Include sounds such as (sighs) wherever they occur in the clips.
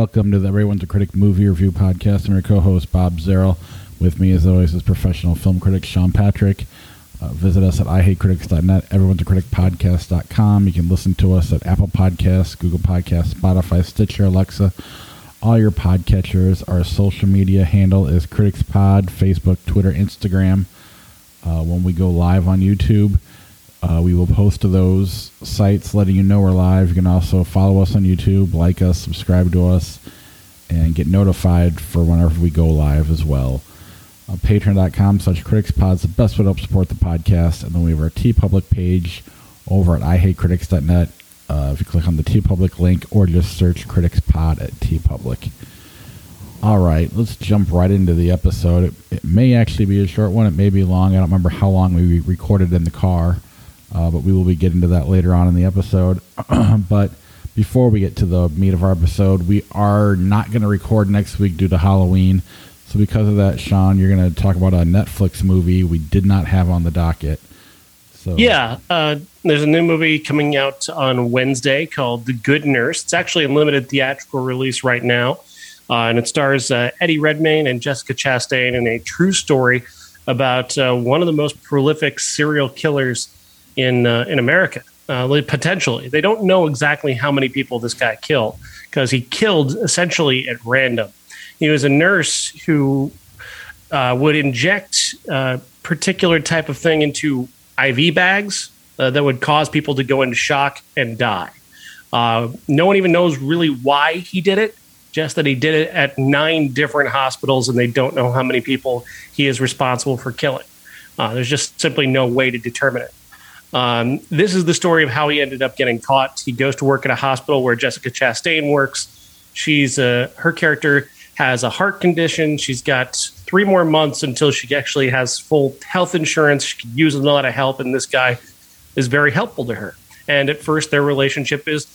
Welcome to the Everyone's a Critic movie review podcast. I'm your co-host Bob Zerl. With me, as always, is professional film critic Sean Patrick. Uh, visit us at ihatecritics.net, everyone's a critic podcast.com. You can listen to us at Apple Podcasts, Google Podcasts, Spotify, Stitcher, Alexa, all your podcatchers. Our social media handle is Critics Pod, Facebook, Twitter, Instagram. Uh, when we go live on YouTube, uh, we will post to those sites letting you know we're live. You can also follow us on YouTube, like us, subscribe to us, and get notified for whenever we go live as well uh, patreon.com slash criticspod the best way to help support the podcast. And then we have our TeePublic page over at ihatecritics.net. Uh, if you click on the TeePublic link or just search Critics Pod at TeePublic. All right, let's jump right into the episode. It, it, may actually be a short one. It may be long. I don't remember how long we recorded in the car, uh, but we will be getting to that later on in the episode. (clears throat) but before we get to the meat of our episode, we are not going to record next week due to Halloween. So because of that, Sean, you're going to talk about a Netflix movie we did not have on the docket. So yeah, uh, there's a new movie coming out on Wednesday called The Good Nurse. It's actually a limited theatrical release right now, uh, and it stars uh, Eddie Redmayne and Jessica Chastain in a true story about uh, one of the most prolific serial killers in uh, in America. Uh, potentially, they don't know exactly how many people this guy killed because he killed essentially at random. He was a nurse who uh, would inject a uh, particular type of thing into IV bags uh, that would cause people to go into shock and die. Uh, no one even knows really why he did it, just that he did it at nine different hospitals and they don't know how many people he is responsible for killing. Uh, there's just simply no way to determine it. Um, this is the story of how he ended up getting caught. He goes to work at a hospital where Jessica Chastain works. She's uh, her character has a heart condition. She's got three more months until she actually has full health insurance. She can use a lot of help, and this guy is very helpful to her. And at first, their relationship is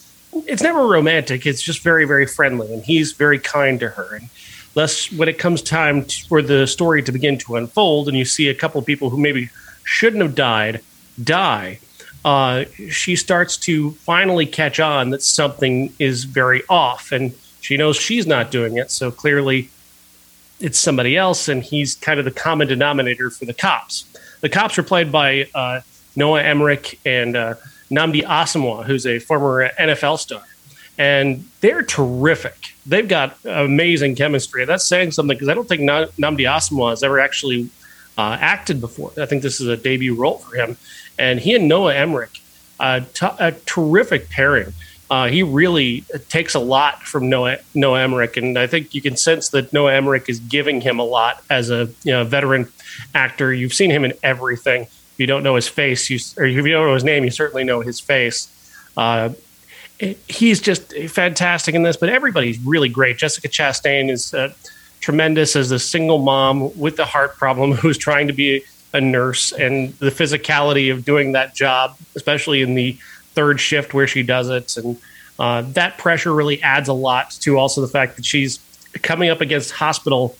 it's never romantic. It's just very, very friendly, and he's very kind to her. And thus, when it comes time for the story to begin to unfold, and you see a couple of people who maybe shouldn't have died die, uh, she starts to finally catch on that something is very off, and she knows she's not doing it, so clearly it's somebody else, and he's kind of the common denominator for the cops. The cops are played by uh, Noah Emmerich and uh, Nnamdi Asomugha, who's a former NFL star, and they're terrific. They've got amazing chemistry. That's saying something because I don't think Nnamdi Asomugha has ever actually uh, acted before. I think this is a debut role for him, and he and Noah Emmerich, uh, terrific pairing. Uh, he really takes a lot from Noah, Noah Emmerich, and I think you can sense that Noah Emmerich is giving him a lot as a you know, veteran actor. You've seen him in everything. If you don't know his face, you, or if you don't know his name, you certainly know his face. Uh, he's just fantastic in this, but everybody's really great. Jessica Chastain is uh, tremendous as a single mom with a heart problem (laughs) who's trying to be a nurse, and the physicality of doing that job, especially in the third shift where she does it, and uh, that pressure really adds a lot to also the fact that she's coming up against hospital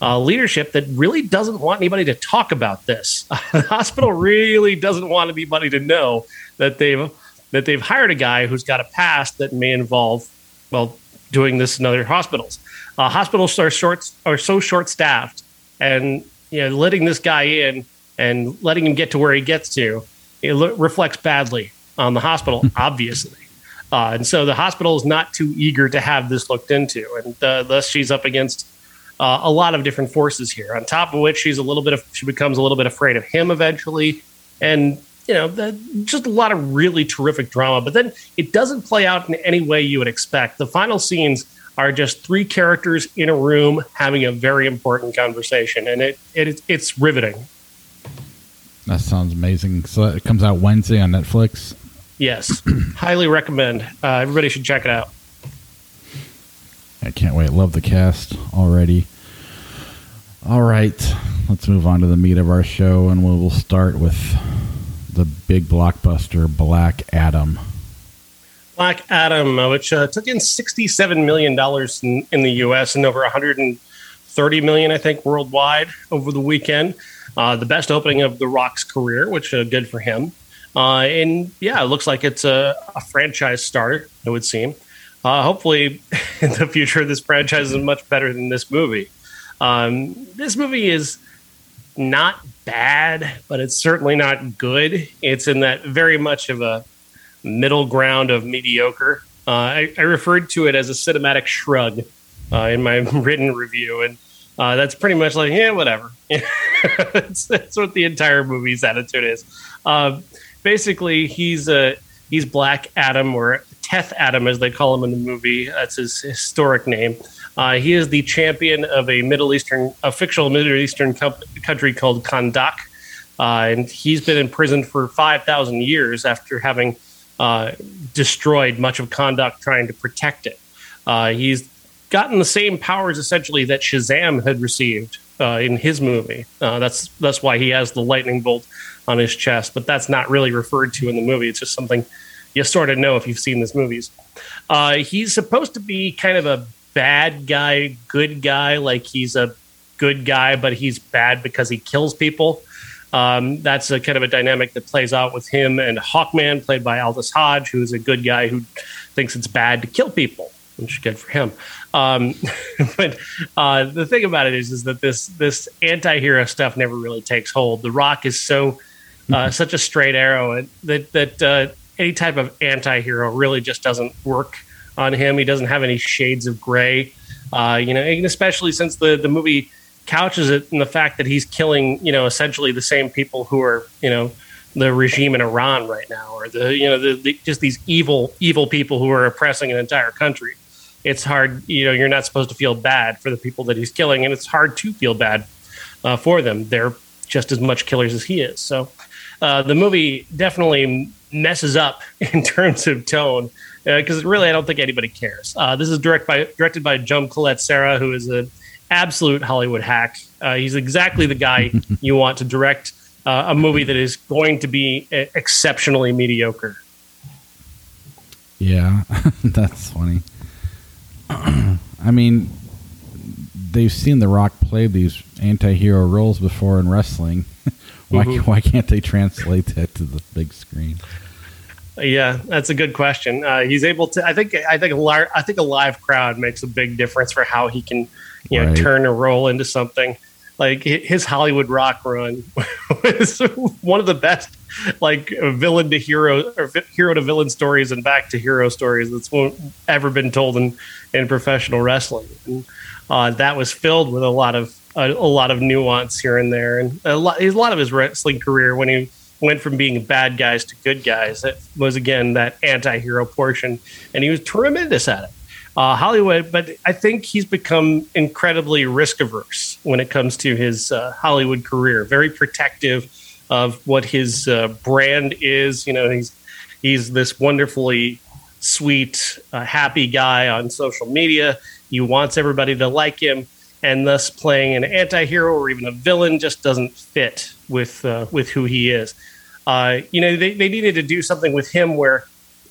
uh, leadership that really doesn't want anybody to talk about this. (laughs) the hospital really doesn't want anybody to know that they've that they've hired a guy who's got a past that may involve well doing this in other hospitals. Uh, hospitals are short are so short staffed, and you know letting this guy in and letting him get to where he gets to it reflects badly on the hospital, obviously. Uh, and so the hospital is not too eager to have this looked into, and uh, thus she's up against uh, a lot of different forces here. On top of which, she's a little bit of she becomes a little bit afraid of him eventually, and you know, the, just a lot of really terrific drama. But then it doesn't play out in any way you would expect. The final scenes are just three characters in a room having a very important conversation, and it, it it's riveting. That sounds amazing. So it comes out Wednesday on Netflix. Yes, (clears throat) highly recommend. Uh, everybody should check it out. I can't wait. Love the cast already. All right, let's move on to the meat of our show, and we'll start with the big blockbuster Black Adam. Black Adam, uh, which uh, took in sixty-seven million dollars in, in, the U.S. and over one hundred and thirty million, I think, worldwide over the weekend. Uh, the best opening of The Rock's career, which uh, good for him. Uh, and yeah, it looks like it's a, a franchise start, it would seem. Uh, hopefully, (laughs) in the future, this franchise is much better than this movie. Um, this movie is not bad, but it's certainly not good. It's in that very much of a middle ground of mediocre. Uh, I, I, referred to it as a cinematic shrug uh, in my (laughs) written review, and uh, that's pretty much like, yeah, whatever. (laughs) that's, that's, what the entire movie's attitude is. Uh, basically, he's a he's Black Adam or Teth Adam, as they call him in the movie. That's his historic name. Uh, he is the champion of a Middle Eastern, a fictional Middle Eastern co- country called Kahndaq, uh, and he's been in prison for five thousand years after having uh, destroyed much of Kahndaq trying to protect it. Uh, he's gotten the same powers essentially that Shazam had received uh, in his movie. Uh, that's that's why he has the lightning bolt on his chest, but that's not really referred to in the movie. It's just something you sort of know if you've seen these movies. he's supposed to be kind of a bad guy, good guy, like he's a good guy, but he's bad because he kills people. Um, that's a kind of a dynamic that plays out with him and Hawkman, played by Aldis Hodge, who's a good guy who thinks it's bad to kill people, which is good for him. Um, (laughs) but uh, the thing about it is, is that this this anti-hero stuff never really takes hold. The Rock is so uh, such a straight arrow that that uh, any type of anti-hero really just doesn't work on him. He doesn't have any shades of gray, uh, you know, and especially since the the movie couches it in the fact that he's killing, you know, essentially the same people who are, you know, the regime in Iran right now, or the you know the, the, just these evil evil people who are oppressing an entire country. It's hard, you know, you're not supposed to feel bad for the people that he's killing, and it's hard to feel bad uh, for them. They're just as much killers as he is. So uh, the movie definitely messes up (laughs) in terms of tone because uh, really I don't think anybody cares. Uh, this is direct by, directed by Jaume Collet-Serra, who is an absolute Hollywood hack. Uh, he's exactly the guy (laughs) you want to direct uh, a movie that is going to be exceptionally mediocre. Yeah, (laughs) that's funny. (clears throat) I mean, they've seen The Rock play these anti-hero roles before in wrestling. (laughs) why mm-hmm. why can't they translate that to the big screen? Yeah, that's a good question. Uh, he's able to. I think. I think a lar- I think a live crowd makes a big difference for how he can, you know, right. turn a role into something. Like his Hollywood Rock run (laughs) was one of the best, (laughs) like villain to hero or hero to villain stories and back to hero stories that's ever been told in in professional wrestling. And uh, that was filled with a lot of a, a, lot of nuance here and there, and a lot. A lot of his wrestling career when he went from being bad guys to good guys. That was again that anti-hero portion, and he was tremendous at it. Uh, Hollywood, but I think he's become incredibly risk averse when it comes to his uh, Hollywood career. Very protective of what his uh, brand is. You know, he's he's this wonderfully sweet, uh, happy guy on social media. He wants everybody to like him, and thus playing an anti-hero or even a villain just doesn't fit with uh, with who he is. Uh, you know, they, they needed to do something with him where,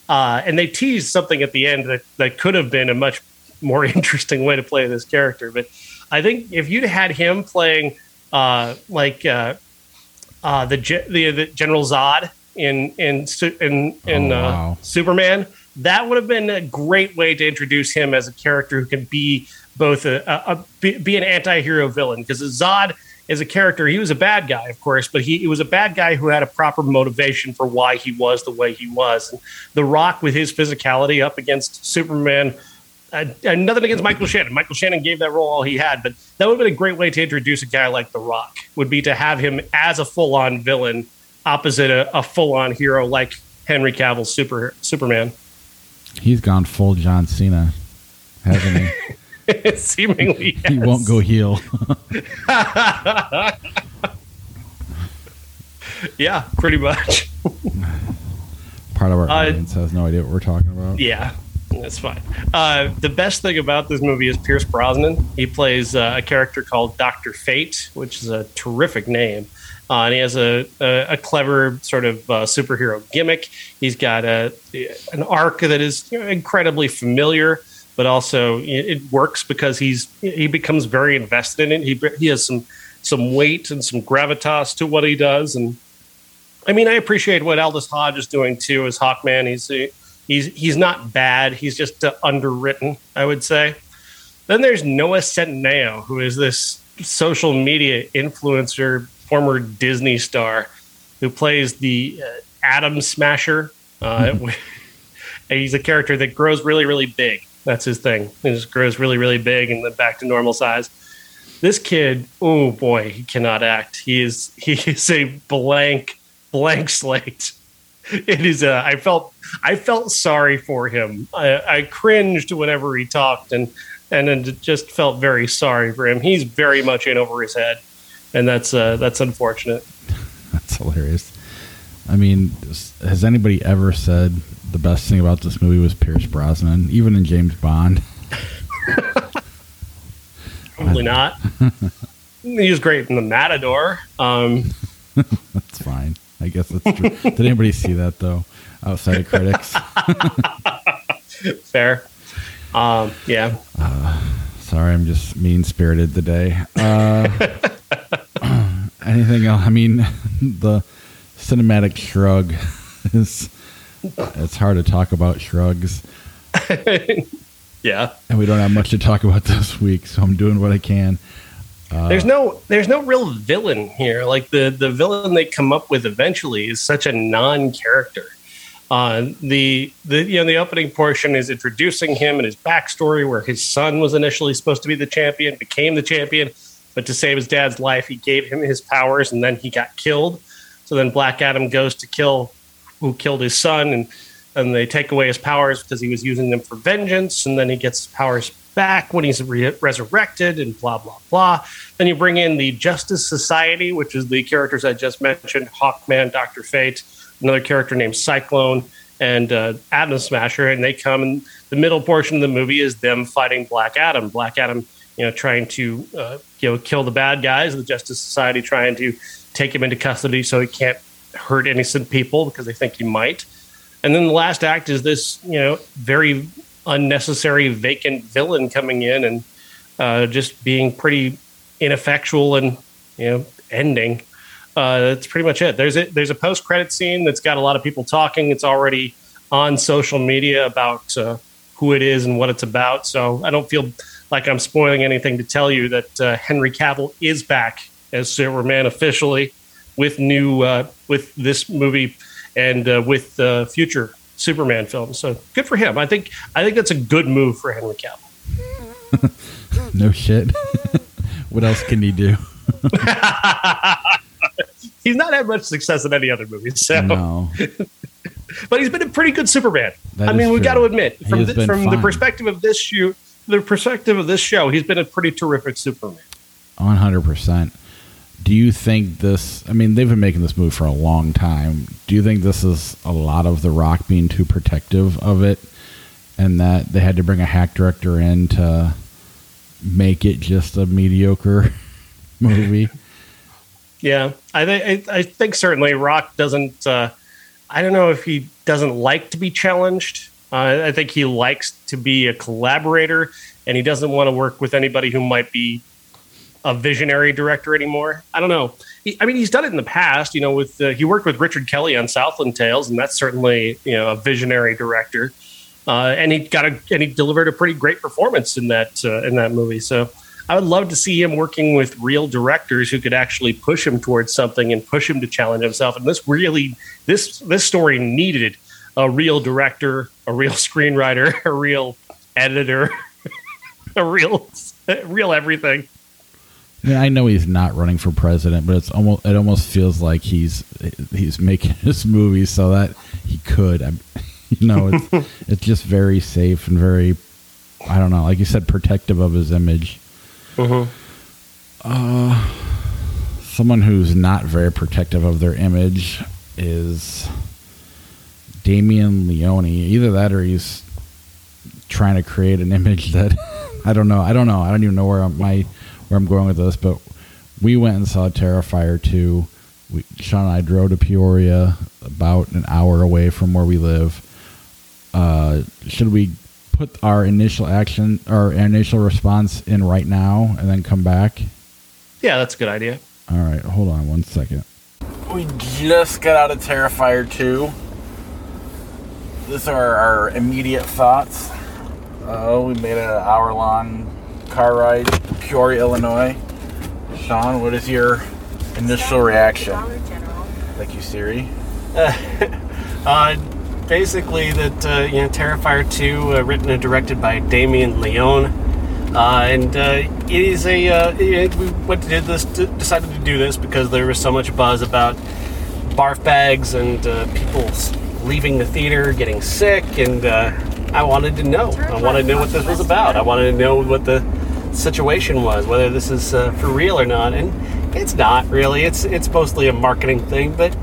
uh, and they teased something at the end that, that could have been a much more (laughs) interesting way to play this character. But I think if you'd had him playing uh, like uh, uh, the, the, the General Zod in in in, in oh, wow. Superman, that would have been a great way to introduce him as a character who can be both a, a, a be, be, an anti-hero villain because Zod is a character, he was a bad guy, of course, but he, he, was a bad guy who had a proper motivation for why he was the way he was. And The Rock, with his physicality up against Superman, uh, and nothing against Michael Shannon. Michael Shannon gave that role all he had, but that would have been a great way to introduce a guy like The Rock. Would be to have him as a full-on villain opposite a, a full-on hero like Henry Cavill's Super Superman. He's gone full John Cena, hasn't he? (laughs) Seemingly, yes. (laughs) he won't go heel. (laughs) yeah, pretty much. Part of our uh, audience has no idea what we're talking about. Yeah, that's fine. Uh, the best thing about this movie is Pierce Brosnan. He plays uh, a character called Doctor Fate, which is a terrific name. Uh, and he has a, a, a clever sort of uh, superhero gimmick. He's got a an arc that is incredibly familiar but also it works because he's he becomes very invested in it. He he has some some weight and some gravitas to what he does, and I mean I appreciate what Aldis Hodge is doing too as Hawkman. He's he's he's not bad. He's just uh, underwritten, I would say. Then there's Noah Centineo, who is this social media influencer, former Disney star, who plays the uh, Atom Smasher. Uh, (laughs) he's a character that grows really, really big. That's his thing. He just grows really, really big and then back to normal size. This kid, oh boy, he cannot act. He is (laughs) he is a blank, blank slate. (laughs) It is. A, I felt I felt sorry for him. I, I cringed whenever he talked, and and then just felt very sorry for him. He's very much in over his head, and that's uh, that's unfortunate. (laughs) That's hilarious. I mean, has anybody ever said the best thing about this movie was Pierce Brosnan, even in James Bond? (laughs) Probably not. he was great in the Matador. Um, that's fine. I guess that's true. Did anybody see that though? Outside of critics. (laughs) Fair. Um, yeah. Uh, sorry, I'm just mean spirited today. Uh, (clears throat) anything else? I mean, (laughs) the cinematic shrug (laughs) is. It's hard to talk about shrugs. yeah. And we don't have much to talk about this week, so I'm doing what I can. There's no there's no real villain here. Like the the villain they come up with eventually is such a non-character. Uh, the the you know the opening portion is introducing him and his backstory, where his son was initially supposed to be the champion, became the champion, but to save his dad's life, he gave him his powers, and then he got killed. So then Black Adam goes to kill who killed his son, and and they take away his powers because he was using them for vengeance, and then he gets powers back when he's re- resurrected, and blah blah blah. Then you bring in the Justice Society, which is the characters I just mentioned: Hawkman, Doctor Fate, another character named Cyclone, and uh, Atom Smasher, and they come. And the middle portion of the movie is them fighting Black Adam. Black Adam, you know, trying to uh, you know kill the bad guys. The Justice Society trying to take him into custody so he can't hurt innocent people because they think he might. And then the last act is this, you know, very unnecessary vacant villain coming in and uh, just being pretty ineffectual and you know ending. Uh, that's pretty much it. There's a there's a post credit scene that's got a lot of people talking. It's already on social media about uh, who it is and what it's about. So I don't feel like I'm spoiling anything to tell you that uh, Henry Cavill is back as Superman officially with new uh, with this movie and uh, with uh, future Superman films. So good for him. I think I think that's a good move for Henry Cavill. (laughs) no shit. (laughs) what else can he do? (laughs) he's not had much success in any other movies. So. No. but he's been a pretty good Superman. That I mean, we've got to admit, from, the, from the perspective of this shoot, the perspective of this show, he's been a pretty terrific Superman. One hundred percent. Do you think this? I mean, they've been making this move for a long time. Do you think this is a lot of The Rock being too protective of it, and that they had to bring a hack director in to make it just a mediocre (laughs) movie? Yeah, I think I think certainly Rock doesn't. Uh, I don't know if he doesn't like to be challenged. Uh, I think he likes to be a collaborator, and he doesn't want to work with anybody who might be a visionary director anymore. I don't know. He, I mean, he's done it in the past. You know, with uh, he worked with Richard Kelly on Southland Tales, and that's certainly you know a visionary director. Uh, and he got a and he delivered a pretty great performance in that uh, in that movie. So I would love to see him working with real directors who could actually push him towards something and push him to challenge himself. And this really this this story needed a real director, a real (laughs) screenwriter, a real editor, (laughs) a real (laughs) real everything. I, mean, I know he's not running for president, but it's almost it almost feels like he's he's making (laughs) this movie so that he could. I'm, (laughs) you know, it's (laughs) it's just very safe and very, I don't know, like you said, protective of his image. Mm-hmm. Uh, someone who's not very protective of their image is Damien Leone. Either that, or he's trying to create an image that I don't know. I don't know. I don't even know where my where I'm going with this, but we went and saw Terrifier 2. We, Sean and I drove to Peoria, about an hour away from where we live. Uh, should we put our initial action our initial response in right now and then come back? Yeah, that's a good idea. All right, hold on one second. We just got out of Terrifier 2. these are our immediate thoughts. Uh, we made an hour long car ride Peoria, Illinois. Sean, what is your initial reaction? Thank you, Siri. (laughs) Uh, basically, that uh, you know, Terrifier 2, uh, written and directed by Damien Leone. Uh, and uh, it is a. Uh, it, we went to did this, d- decided to do this because there was so much buzz about barf bags and people leaving the theater, getting sick, and I wanted to know. I wanted to know what this was about. I wanted to know what the situation was, whether this is uh, for real or not. And it's not really. It's it's mostly a marketing thing, but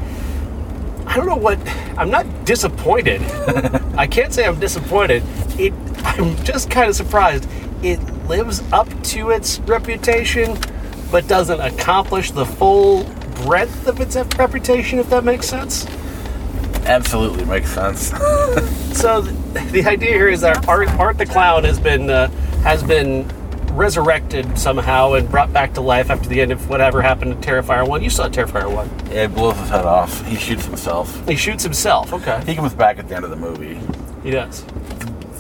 I don't know what. I'm not disappointed. (laughs) I can't say I'm disappointed. It. I'm just kind of surprised. It lives up to its reputation, but doesn't accomplish the full breadth of its reputation. If that makes sense. Absolutely makes sense. (laughs) So th- the idea here is that Art, Art the Clown has been uh, has been resurrected somehow and brought back to life after the end of whatever happened to Terrifier One. You saw Terrifier One. Yeah, it blows his head off. He shoots himself. He shoots himself. Okay, He comes back at the end of the movie. he does.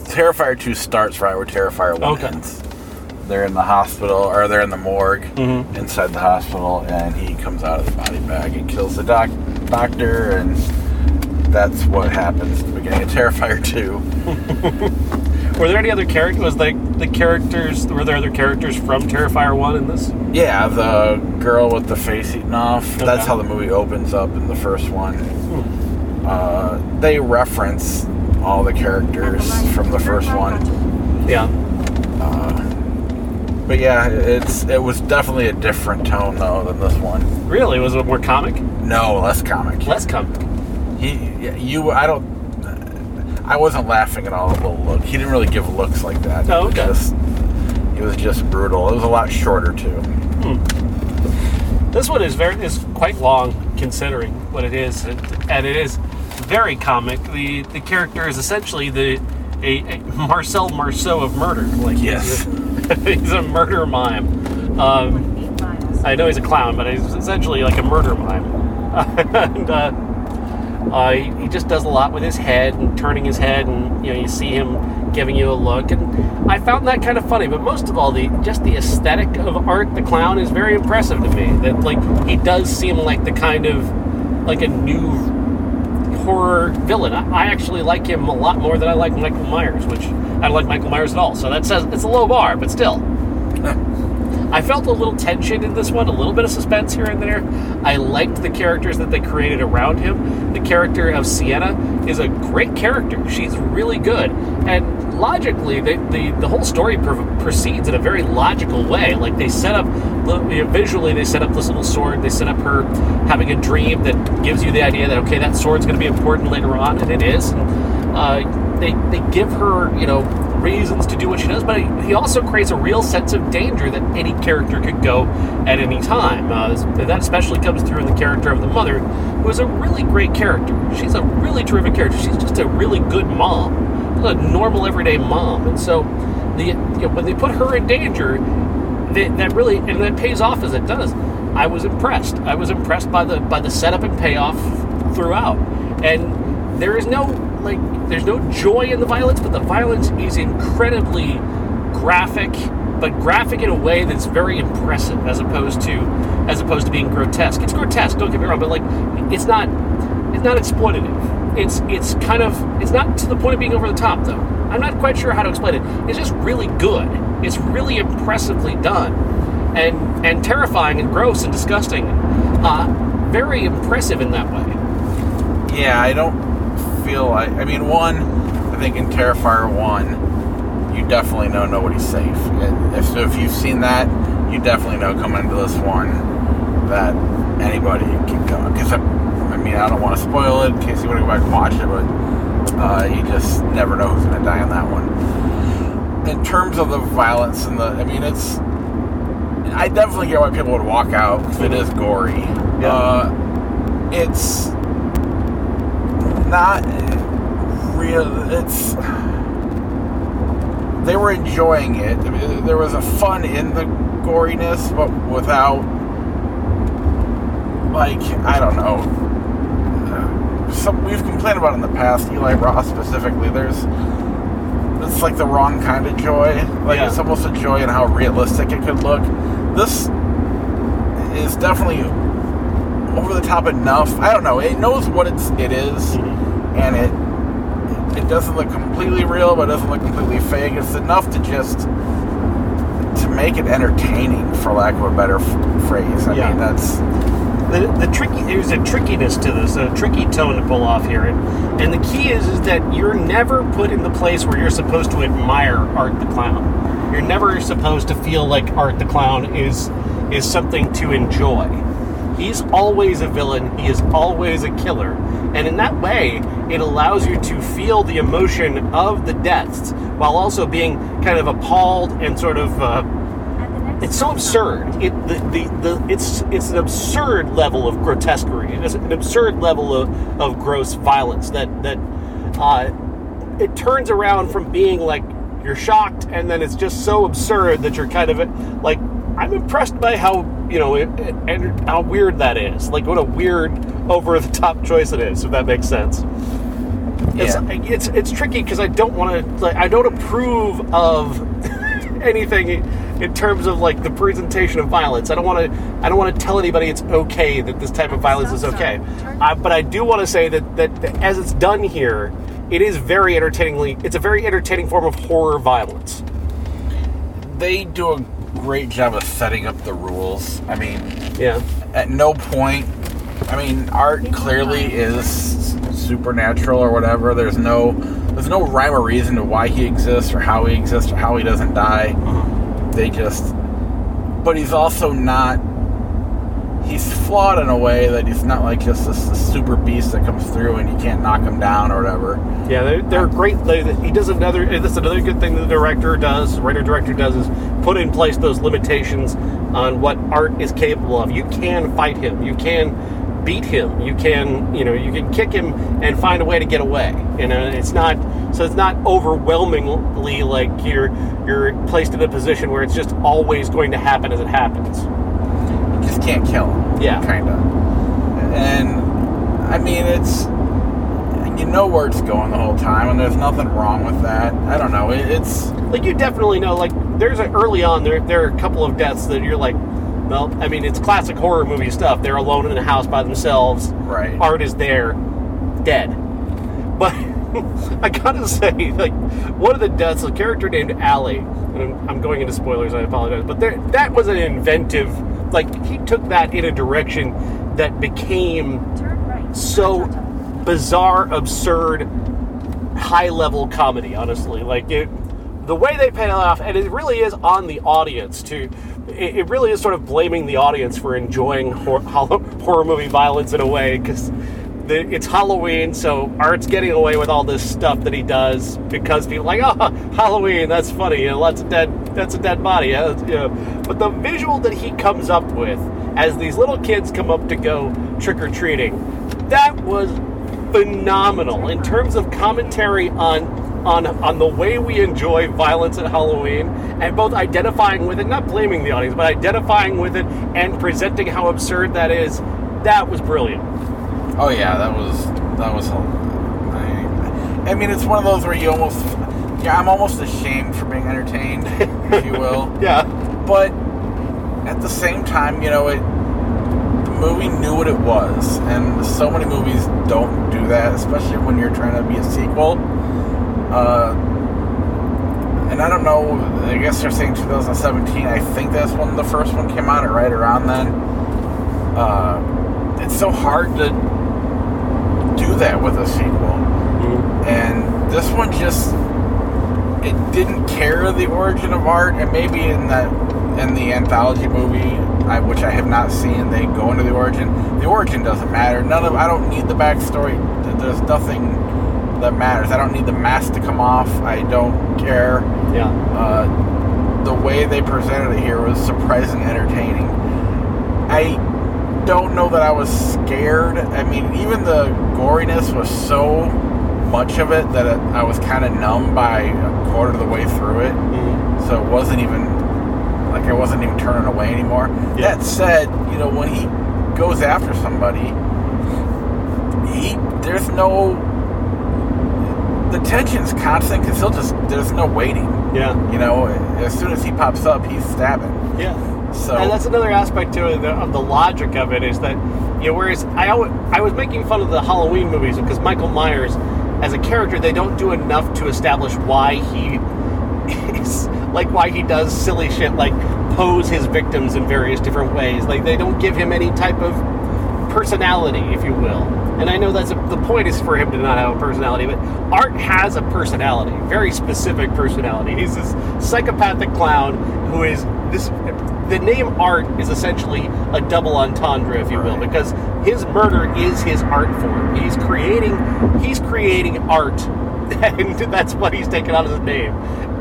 Terrifier 2 starts right where Terrifier 1 Okay. ends. They're in the hospital, or they're in the morgue Mhm. inside the hospital, and he comes out of the body bag and kills the doc- doctor, and that's what happens at the beginning of Terrifier 2. (laughs) Were there any other characters? Was like the characters? Were there other characters from Terrifier One in this? Yeah, the girl with the face eaten off. That's how the movie opens up in the first one. Uh, they reference all the characters from the first one. Yeah. But yeah, it's it was definitely a different tone though than this one. Really? Was it more comic? No, less comic. Less comic. He, you, I don't. I wasn't laughing at all at little look. He didn't really give looks like that. Oh, It was okay. Just, it was just brutal. It was a lot shorter too. This one is very is quite long considering what it is, and, and it is very comic. The the character is essentially the a, a Marcel Marceau of murder. Like he's Yes. a, (laughs) he's a murder mime. Um, I know he's a clown, but he's essentially like a murder mime. (laughs) and uh, uh, he, he just does a lot with his head and turning his head, and you know you see him giving you a look. And I found that kind of funny. But most of all, the just the aesthetic of Art the Clown is very impressive to me. That like he does seem like the kind of like a new horror villain. I, I actually like him a lot more than I like Michael Myers, which I don't like Michael Myers at all. So that says it's a low bar, but still. I felt a little tension in this one, a little bit of suspense here and there. I liked the characters that they created around him. The character of Sienna is a great character. She's really good. And logically, the, the, the whole story pr- proceeds in a very logical way. Like they set up, you know, visually, they set up this little sword. They set up her having a dream that gives you the idea that, okay, that sword's going to be important later on, and it is. Uh, they, they give her, you know, reasons to do what she does, but he also creates a real sense of danger that any character could go at any time. Uh, that especially comes through in the character of the mother, who is a really great character. She's a really terrific character. She's just a really good mom, a normal everyday mom. And so, the you know, when they put her in danger, they, that really and that pays off as it does. I was impressed. I was impressed by the by the setup and payoff throughout, and there is no like there's no joy in the violence, but the violence is incredibly graphic, but graphic in a way that's very impressive as opposed to as opposed to being grotesque. It's grotesque, don't get me wrong, but like it's not it's not exploitative. It's it's kind of it's not to the point of being over the top though. I'm not quite sure how to explain it. It's just really good. It's really impressively done. And and terrifying and gross and disgusting. Uh, very impressive in that way. Yeah, I don't feel. I, I mean, one, I think in Terrifier one, you definitely know nobody's safe. And if so, if you've seen that, you definitely know coming into this one that anybody can go. Because I, I mean, I don't want to spoil it in case you want to go back and watch it, but uh, you just never know who's going to die on that one. In terms of the violence and the, I mean, it's. I definitely get why people would walk out because it is gory. Yeah. Uh, it's not real. It's they were enjoying it. I mean, there was a fun in the goriness, but without like I don't know. some we've complained about in the past, Eli Roth specifically. There's it's like the wrong kind of joy. Like Yeah. it's almost a joy in how realistic it could look. This is definitely over the top enough. I don't know. It knows what it's it is, mm-hmm. and it it doesn't look completely real, but it doesn't look completely fake. It's enough to just to make it entertaining, for lack of a better f- phrase. I Yeah. mean, that's the, the tricky there's a trickiness to this, a tricky tone to pull off here, and, and the key is is that you're never put in the place where you're supposed to admire Art the Clown. You're never supposed to feel like Art the Clown is is something to enjoy. He's always a villain. He is always a killer, and in that way, it allows you to feel the emotion of the deaths while also being kind of appalled and sort of. Uh, it's so absurd. It the, the, the it's it's an absurd level of grotesquerie. It's an absurd level of, of gross violence that that uh, it turns around from being like you're shocked and then it's just so absurd that you're kind of like I'm impressed by how you know it, it- and how weird that is. Like what a weird over the top choice it is. If that makes sense. It's, Yeah. it's it's tricky because I don't want to like I don't approve of (laughs) anything in terms of like the presentation of violence. I don't want to I don't want to tell anybody it's okay that this type of violence is okay. Uh, but I do want to say that, that that as it's done here, it is very entertainingly. It's a very entertaining form of horror violence. they do a great job of setting up the rules. I mean, Yeah. at no point I mean, art clearly is supernatural or whatever. There's no there's no rhyme or reason to why he exists or how he exists or how he doesn't die. Uh-huh. They just but he's also not he's flawed in a way that he's not like just this, this super beast that comes through and you can't knock him down or whatever. Yeah, they're, they're great. They, he does another. That's another good thing the director does. Writer director does is put in place those limitations on what art is capable of. You can fight him. You can beat him. You can you know you can kick him and find a way to get away. You know it's not so it's not overwhelmingly like you're you're placed in a position where it's just always going to happen as it happens. You just can't kill him. Yeah. Kinda. And I mean it's you know where it's going the whole time and there's nothing wrong with that. I don't know. It's like you definitely know like there's a early on there there are a couple of deaths that you're like well i mean it's classic horror movie stuff they're alone in a house by themselves Right. art is there dead but (laughs) i gotta say like one of the deaths a character named Allie, and I'm, I'm going into spoilers i apologize but there that was an inventive like he took that in a direction that became right. so bizarre, absurd, high level comedy, honestly. Like it the way they pay it off, and it really is on the audience to it, really is sort of blaming the audience for enjoying hor- (laughs) horror movie violence in a way because it's Halloween, so Art's getting away with all this stuff that he does because people are like, oh, (laughs) Halloween, that's funny, you know, that's a dead, that's a dead body, you know. But the visual that he comes up with as these little kids come up to go trick or treating, that was phenomenal in terms of commentary on on on the way we enjoy violence at Halloween and both identifying with it, not blaming the audience, but identifying with it and presenting how absurd that is. That was brilliant. Oh yeah, that was that was. I, I mean, it's one of those where you almost, yeah, I'm almost ashamed for being entertained, if you will. (laughs) Yeah. But at the same time, you know, it the movie knew what it was, and so many movies don't do that, especially when you're trying to be a sequel. Uh, and I don't know. I guess they're saying 2017. I think that's when the first one came out, or right around then. Uh, it's so hard to do that with a sequel, and this one just it didn't care the origin of art, and maybe in that in the anthology movie, I, which I have not seen, they go into the origin. The origin doesn't matter. None of I don't need the backstory. There's nothing that matters. I don't need the mask to come off. I don't care. Yeah. Uh, the way they presented it here was surprisingly entertaining. I don't know that I was scared. I mean, even the goriness was so much of it that it, I was kind of numb by a quarter of the way through it. Mhm. So it wasn't even like I wasn't even turning away anymore. Yeah. That said, you know, when he goes after somebody, he there's no the tension's constant because he'll just there's no waiting. Yeah. You know, as soon as he pops up, he's stabbing. Yeah. So and that's another aspect to it of the logic of it is that you know whereas I always, I was making fun of the Halloween movies because Michael Myers as a character they don't do enough to establish why he (laughs) is like why he does silly shit like pose his victims in various different ways like they don't give him any type of personality if you will and I know that's a, the point is for him to not have a personality but Art has a personality very specific personality. He's this psychopathic clown who is this the name art is essentially a double entendre if you will because his murder is his art form. He's creating he's creating art (laughs) and that's what he's taken on as a name.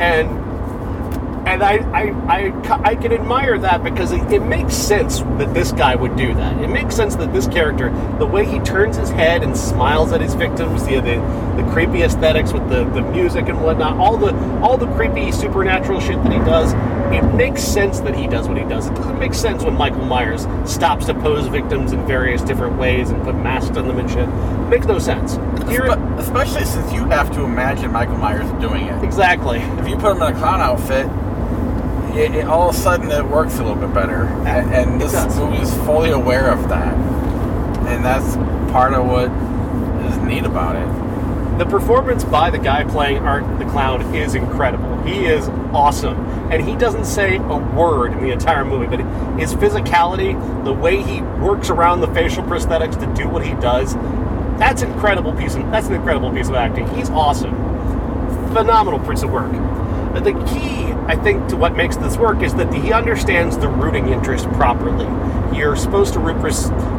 And and I, I, I, I can admire that because it, it makes sense that this guy would do that. It makes sense that this character, the way he turns his head and smiles at his victims, the the, the creepy aesthetics with the, the music and whatnot, all the all the creepy supernatural shit that he does, it makes sense that he does what he does. It doesn't make sense when Michael Myers stops to pose victims in various different ways and put masks on them and shit. It makes no sense. Here, Espe- especially since you have to imagine Michael Myers doing it. exactly. If you put him in a clown outfit, it, it, all of a sudden it works a little bit better. And, and this does. movie is fully aware of that. And that's part of what is neat about it. The performance by the guy playing Art the Clown is incredible. He is awesome. And he doesn't say a word in the entire movie, but his physicality, the way he works around the facial prosthetics to do what he does, that's incredible piece of that's an incredible piece of acting. He's awesome. Phenomenal piece of work. The key, I think, to what makes this work is that he understands the rooting interest properly. You're supposed to root for,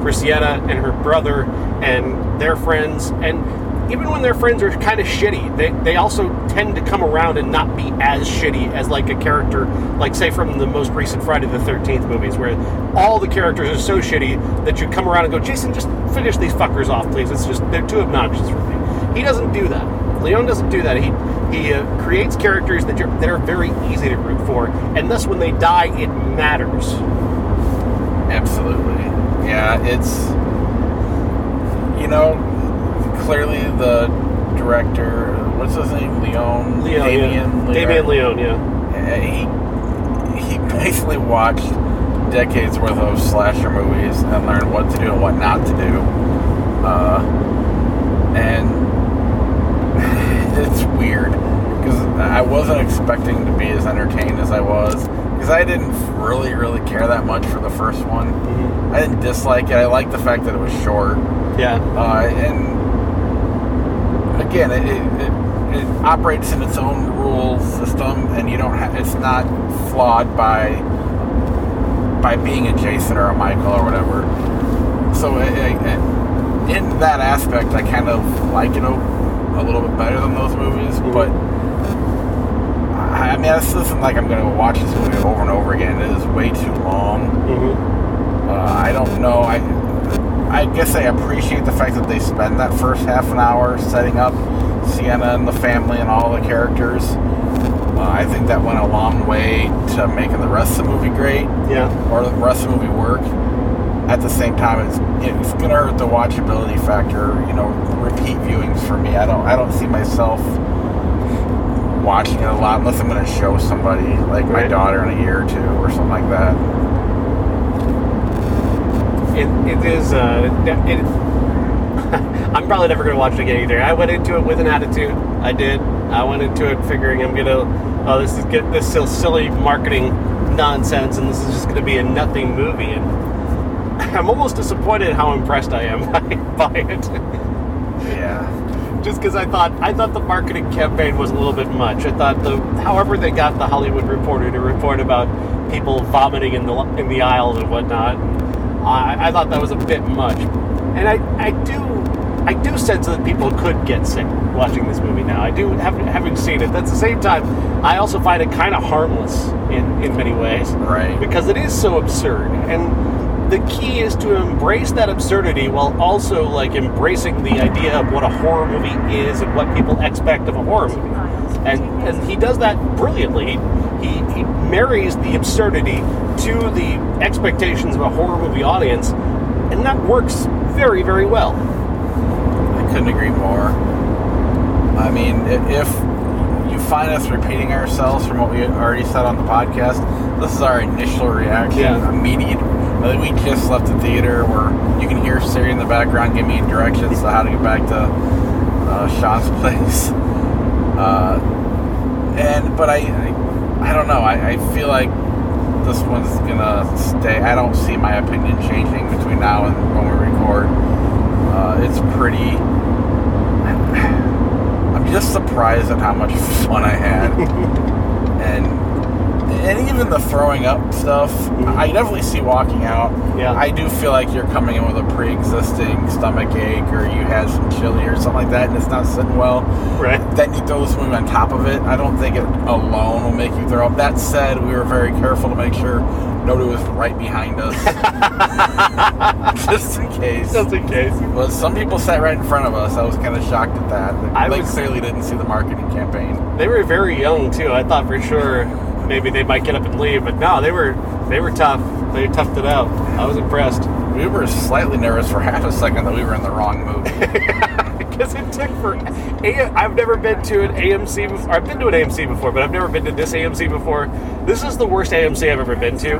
for Sienna and her brother and their friends, and even when their friends are kind of shitty, they, they also tend to come around and not be as shitty as like a character, like say from the most recent Friday the 13th movies, where all the characters are so shitty that you come around and go, Jason, just finish these fuckers off, please. It's just, they're too obnoxious for me. He doesn't do that. Leon doesn't do that. He he uh, creates characters that, you're, that are very easy to root for, and thus when they die, it matters. Absolutely. Yeah, it's you know, clearly the director what's his name? Leon Leon, Damien yeah. Leon. Damien Leon, yeah. Uh, he he (laughs) basically watched decades worth of slasher movies and learned what to do and what not to do. Uh, and weird because I wasn't expecting to be as entertained as I was because I didn't really really care that much for the first one. I didn't dislike it. I liked the fact that it was short. Yeah. Uh, and again, it, it, it, it operates in its own rule system, and you don't. Ha- it's not flawed by by being a Jason or a Michael or whatever. So it, in that aspect, I kind of like it a, a little bit better than those movies. But I, I mean, this isn't like I'm to watch this movie over and over again. It is way too long. hmm Uh, I don't know. I I guess I appreciate the fact that they spend that first half an hour setting up Sienna and the family and all the characters. Uh, I think that went a long way to making the rest of the movie great Yeah. or the rest of the movie work. At the same time, it's it's gonna hurt the watchability factor. You know, repeat viewings for me. I don't I don't see myself watching it a lot unless I'm gonna show somebody like my Right. daughter in a year or two or something like that. It, it is. Uh, it, (laughs) I'm probably never going to watch it again either. I went into it with an attitude. I did. I went into it figuring I'm gonna. Oh, this is get this is silly marketing nonsense, and this is just going to be a nothing movie. And (laughs) I'm almost disappointed how impressed I am (laughs) by, by it. Yeah. just because I thought I thought the marketing campaign was a little bit much. I thought the however they got the Hollywood Reporter to report about people vomiting in the in the aisles and whatnot, I, I thought that was a bit much. And I, I do I do sense that people could get sick watching this movie now. I do having having seen it. At the same time, I also find it kind of harmless in in many ways Right. because it is so absurd and the key is to embrace that absurdity while also like embracing the idea of what a horror movie is and what people expect of a horror movie and and he does that brilliantly he, he, marries the absurdity to the expectations of a horror movie audience and that works very very well I couldn't agree more. I mean, if you find us repeating ourselves from what we already said on the podcast, this is our initial reaction, Yeah. immediate. We just left the theater where you can hear Siri in the background give me directions to how to get back to uh, Sean's (laughs) place. Uh, and but I, I, I don't know. I, I feel like this one's gonna stay. I don't see my opinion changing between now and when we record. Uh, it's pretty. (sighs) I'm just surprised at how much (laughs) fun I had, (laughs) and and even the throwing up stuff. I definitely see walking out. Yeah. I do feel like you're coming in with a pre-existing stomach ache, or you had some chili or something like that, and it's not sitting well Right. then you throw this movie on top of it. I don't think it alone will make you throw up. That said, we were very careful to make sure nobody was right behind us, (laughs) just in case. Just in case. Well, some people sat right in front of us. I was kind of shocked at that. I They was- clearly didn't see the marketing campaign. They were very young too. I thought for sure maybe they might get up and leave, but no, they were they were tough. They toughed it out. I was impressed We were slightly nervous for half a second that we were in the wrong movie. (laughs) because it took for. A- I've never been to an AMC before. I've been to an AMC before, but I've never been to this AMC before. This is the worst AMC I've ever been to.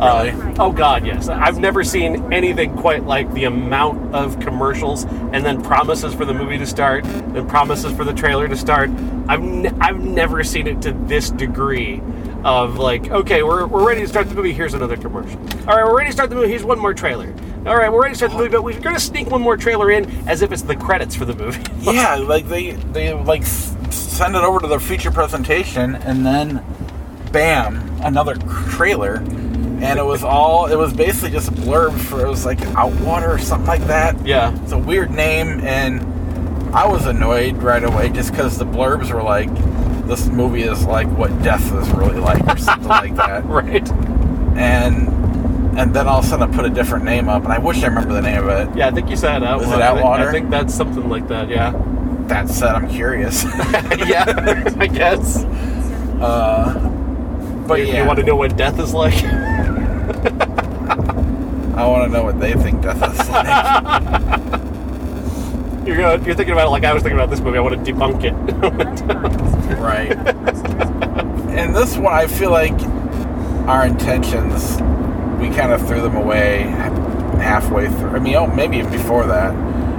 Uh, oh God, yes. I've never seen anything quite like the amount of commercials and then promises for the movie to start, then promises for the trailer to start. I've ne- I've never seen it to this degree of like, okay, we're, we're ready to start the movie. Here's another commercial. All right, we're ready to start the movie. Here's one more trailer. All right, we're ready to start the movie, but we're going to sneak one more trailer in as if it's the credits for the movie. (laughs) yeah, like they they like send it over to the feature presentation, and then bam, another trailer, and it was all it was basically just a blurb for it was like Outwater or something like that. yeah. It's a weird name, and I was annoyed right away just because the blurbs were like, "This movie is like what death is really like," or something like (laughs) that, Right. and and then all of a sudden I put a different name up, and I wish I remember the name of it. Yeah, I think you said Outwater. Was it Outwater? I think that's something like that. Yeah. That said, I'm curious. (laughs) (laughs) yeah. I guess. uh, but you, yeah, you want to know what death is like? (laughs) I want to know what they think death is like. You're going, you're thinking about it like I was thinking about this movie. I want to debunk it. right. And this one, I feel like our intentions, we kind of threw them away halfway through. I mean, oh, maybe even before that.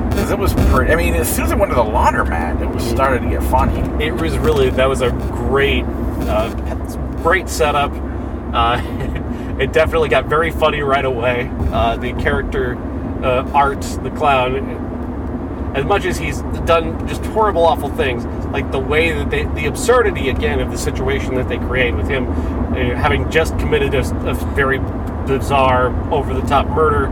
Because it was pretty. I mean, as soon as it went to the laundromat, it was started to get funny. it was really that was a great, uh, great setup. Uh, (laughs) it definitely got very funny right away. Uh, the character uh, Art, the clown, as much as he's done just horrible, awful things, like the way that they, the absurdity again of the situation that they create with him uh, having just committed a, a very bizarre, over the top murder.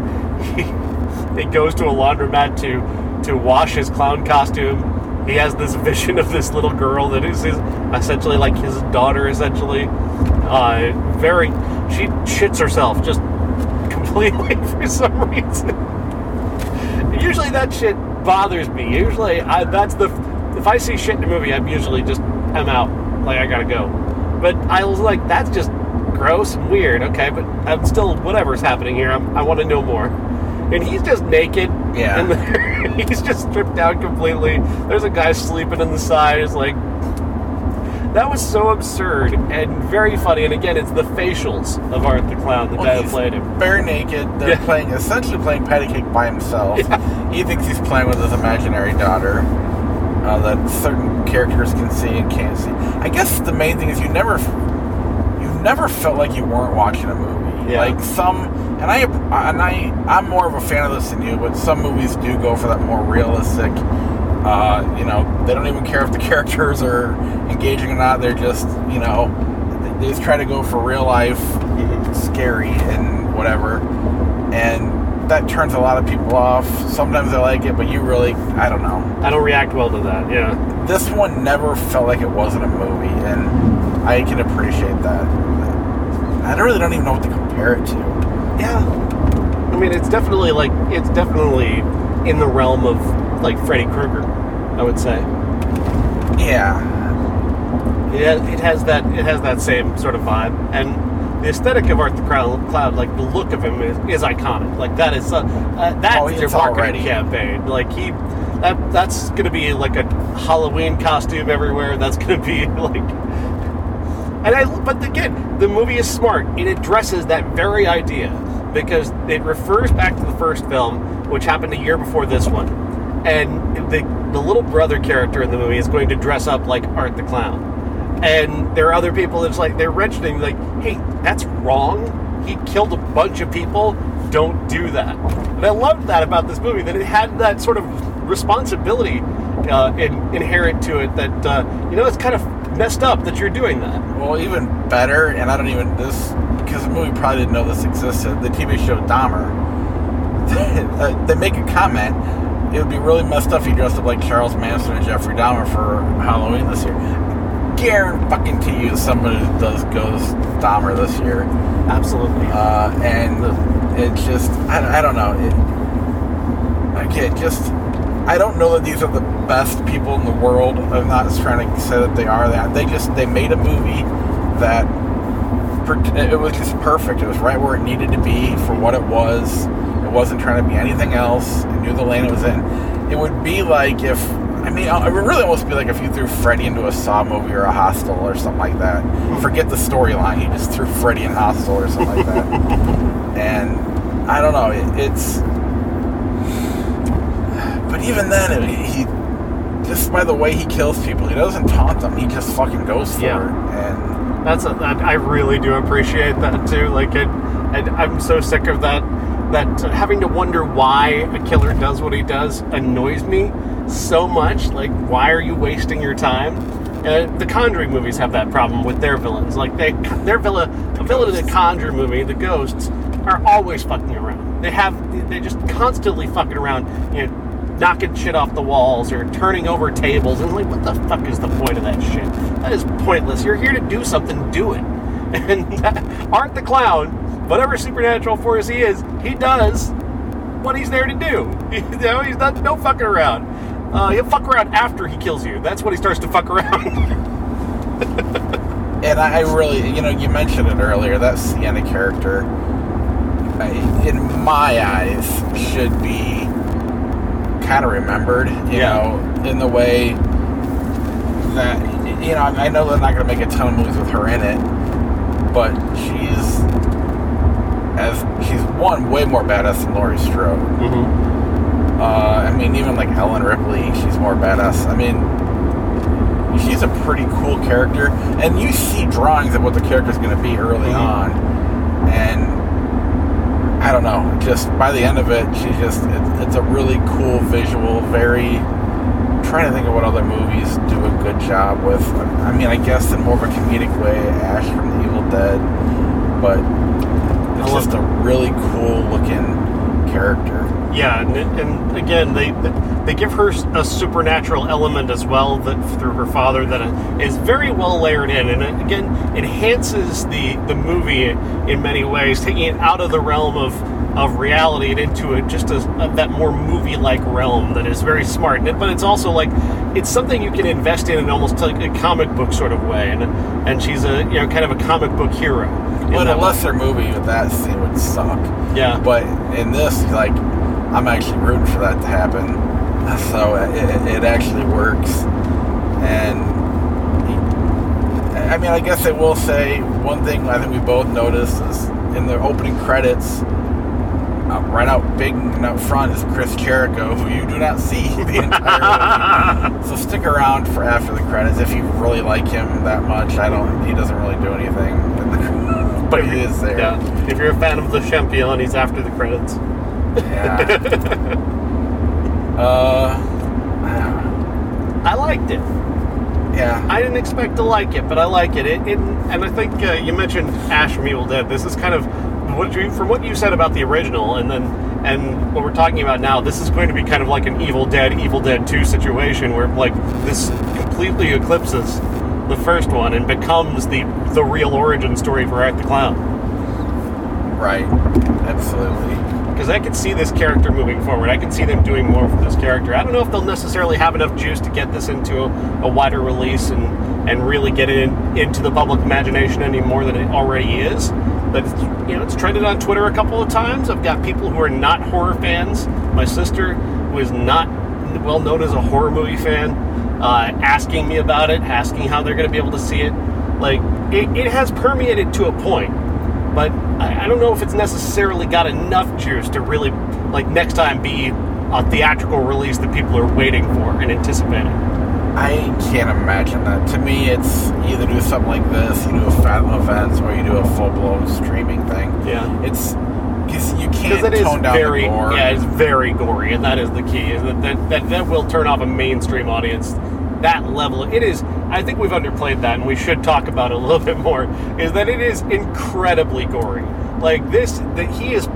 He, (laughs) he goes to a laundromat to to wash his clown costume. He has this (laughs) vision of this little girl that is his, essentially like his daughter, essentially. Uh, very, she shits herself just (laughs) completely for some reason. Usually that shit bothers me. Usually I, that's the if I see shit in a movie, I'm usually just I'm out. Like I gotta go. But I was like, that's just gross and weird. Okay, but I'm still whatever's happening here. I'm, I want to know more. And he's just naked. Yeah. And (laughs) he's just stripped down completely. There's a guy sleeping on the side. It's like that was so absurd and very funny. And again, it's the facials of Art the Clown, the Well, guy who played him. Bare naked. They're Yeah. playing, essentially playing patty cake by himself. Yeah. He thinks he's playing with his imaginary daughter. Uh, that certain characters can see and can't see. I guess the main thing is you never, never felt like you weren't watching a movie. Yeah. Like some, and I, and I, I'm more of a fan of this than you, but some movies do go for that more realistic. Uh, you know, they don't even care if the (laughs) characters are engaging or not. They're just, you know, they just try to go for real life, scary and whatever. And that turns a lot of people off. Sometimes I like it, but you really, I don't know. I don't react well to that. Yeah. This one never felt like it wasn't a movie, and I can appreciate that. I really don't even know what to compare it to. Yeah. I mean, it's definitely like it's definitely in the realm of like Freddy Krueger. I would say. Yeah, It has, it has that it has that same sort of vibe, and the aesthetic of Art the Clown, like the look of him is, is iconic. Like that is uh, uh, that's Oh, their it's marketing already- campaign. Like he that that's going to be like a Halloween costume everywhere. That's going to be (laughs) like. And I, but again, the movie is smart. It addresses that very idea because it refers back to the first film, which happened a year before this one, and the the little brother character in the movie is going to dress up like Art the Clown, and there are other people that's like they're mentioning like, hey, that's wrong. He killed a bunch of people. Don't do that. And I loved that about this movie that it had that sort of responsibility uh, in, inherent to it. That uh, you know, it's kind of messed up that you're doing that. Well, even better, and I don't even this because the movie probably didn't know this existed. The TV show Dahmer, (laughs) uh, they make a comment. It would be really messed up if you dressed up like Charles Manson and Jeffrey Dahmer for Halloween this year. Guarantee fucking to you, somebody does goes Dahmer this year, Absolutely. uh, and it just I, I don't know. It, again, just I don't know that these are the best people in the world. I'm not trying to say that they are that. They just they made a movie that it was just perfect. It was right where it needed to be for what it was. It wasn't trying to be anything else. It knew the lane it was in. It would be like if I mean, it would really almost be like if you threw Freddy into a Saw movie or a Hostel or something like that. Forget the storyline. You just threw Freddy in Hostel or something like that. (laughs) and I don't know. It, it's but even then, it, he just by the way he kills people, he doesn't taunt them. He just fucking goes for Yeah. it. And That's a, that, I really do appreciate that too. Like it, and I'm so sick of that. That having to wonder why a killer does what he does annoys me so much. Like, why are you wasting your time? Uh, the Conjuring movies have that problem with their villains. Like they, their villain, a villain in the Conjuring movie, the ghosts, are always fucking around. They have, they just constantly fucking around. You know, knocking shit off the walls or turning over tables. And like, what the fuck is the point of that shit? That is pointless. You're here to do something, do it. (laughs) And (laughs) Art the Clown, whatever supernatural force he is, he does what he's there to do. (laughs) You know, he's not no fucking around. Uh, he'll fuck around after he kills you. That's when he starts to fuck around. and I, really, you know, you mentioned it earlier. That Sienna character, in my eyes, should be kind of remembered. You Yeah. know, in the way that you know, I know they're not going to make a ton of movies with her in it, but she's as she's one way more badass than Laurie Strode. mm-hmm. Uh, I mean, even like Ellen Ripley, she's more badass. I mean, she's a pretty cool character, and you see drawings of what the character's going to be early Mhm. on, and I don't know. Just by the end of it, she just it, it's a really cool visual. Very I'm trying to think of what other movies do a good job with. I mean, I guess in more of a comedic way, Ash from The Evil Dead, but it's just a really cool looking character. Yeah, and, and again, they they give her a supernatural element as well that through her father that is very well layered in, and again enhances the the movie in many ways, taking it out of the realm of of reality and into it just a, that more movie like realm that is very smart. It- But it's also like it's something you can invest in in almost like a comic book sort of way, and and she's a you know kind of a comic book hero. in Well, in a way. lesser movie with that scene would suck. yeah, But in this, like, I'm actually rooting for that to happen. So it, it- actually works. And I mean, I guess I will say one thing I think we both noticed is in the opening credits, uh, right out big and out front is Chris Jericho, who you do not see (laughs) the entire movie. So stick around for after the credits if you really like him that much. I don't. He doesn't really do anything, (laughs) but he is there. Yeah, if you're a fan of the Champion, he's after the credits. Yeah. uh, I liked it. yeah. I didn't expect to like it, but I like it. It, it and I think uh, you mentioned Ash from Evil Dead. This is kind of what you from what you said about the original, and then and what we're talking about now. This is going to be kind of like an Evil Dead, Evil Dead Two situation where like this completely eclipses the first one and becomes the the real origin story for Art the Clown. Right. Absolutely. Because I can see this character moving forward. I can see them doing more for this character. I don't know if they'll necessarily have enough juice to get this into a, a wider release and and really get it in, into the public imagination any more than it already is. But you know, it's trended on Twitter a couple of times. I've got people who are not horror fans. My sister, who is not well known as a horror movie fan, uh, asking me about it, asking how they're going to be able to see it. Like it, it has permeated to a point, but I, don't know if it's necessarily got enough juice to really like next time be a theatrical release that people are waiting for and anticipating. I can't imagine that. To me, it's either do something like this, you do a Fathom events, or you do a full blown streaming thing. Yeah. It's because you can't Because it is tone down very, the gore. yeah, it's very gory, and that is the key. Is that, that that that will turn off a mainstream audience. That level, it is. I think we've underplayed that, and we should talk about it a little (laughs) bit more. Is that it is incredibly gory. Like this, that he is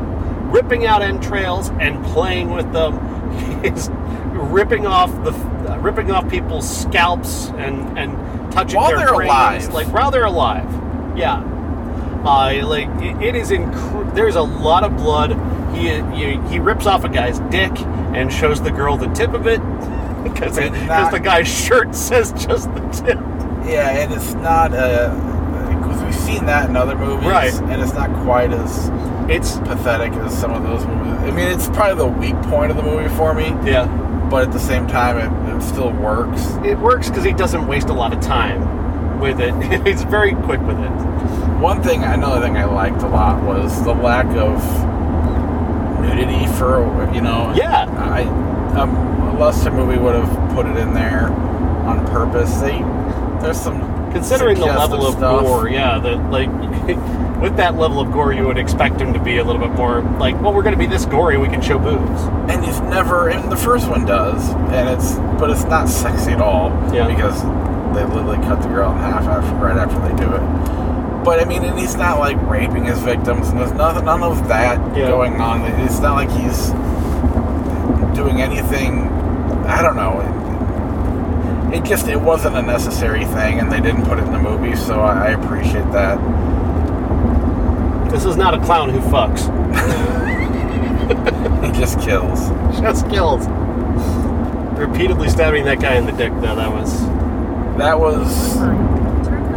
ripping out entrails and playing with them. (laughs) He is ripping off the uh, ripping off people's scalps and and touching While their they're brains, alive. like while they're alive. Yeah, uh, like it, it is inc- there's a lot of blood. He, he he rips off a guy's dick and shows the girl the tip of it (laughs) because because the guy's shirt (laughs) says just the tip. Yeah, and it's not a seen that in other movies, Right. And it's not quite as It's pathetic as some of those movies. I mean, it's probably the weak point of the movie for me, yeah, but at the same time, it, it still works. it works because he doesn't waste a lot of time with it. (laughs) He's very quick with it. One thing, another thing I liked a lot was the lack of nudity for you know. Yeah. I um, a Luster movie would have put it in there on purpose. They there's some Considering the level of stuff. gore, yeah, that like (laughs) with that level of gore, you would expect him to be a little bit more like, well, we're going to be this gory, we can show boobs. and he's never and the first one does and it's but it's not sexy at all Yeah. because they literally cut the girl in half after, right after they do it but i mean and he's not like raping his victims and there's nothing none of that Yeah. going on it's not like he's doing anything i don't know it, it just it wasn't a necessary thing and they didn't put it in the movie so i, I appreciate that This is not a clown who fucks. (laughs) he just kills Just kills. Repeatedly stabbing that guy in the dick, though, that was. that was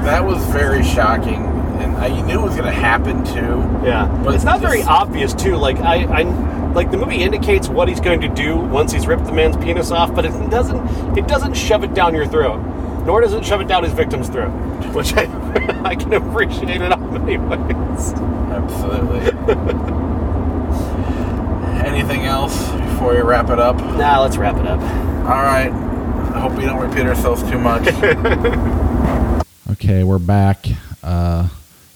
That was very shocking, and I knew it was going to happen too. Yeah, But it's not very obvious too. Like I, I, like the movie indicates what he's going to do once he's ripped the man's penis off, but it doesn't. It doesn't shove it down your throat, nor does it shove it down his victim's throat, which I, (laughs) I can appreciate it on many ways. Absolutely. Anything else before we wrap it up? Now let's wrap it up. All right. I hope we don't repeat ourselves too much. (laughs) Okay, we're back. Uh,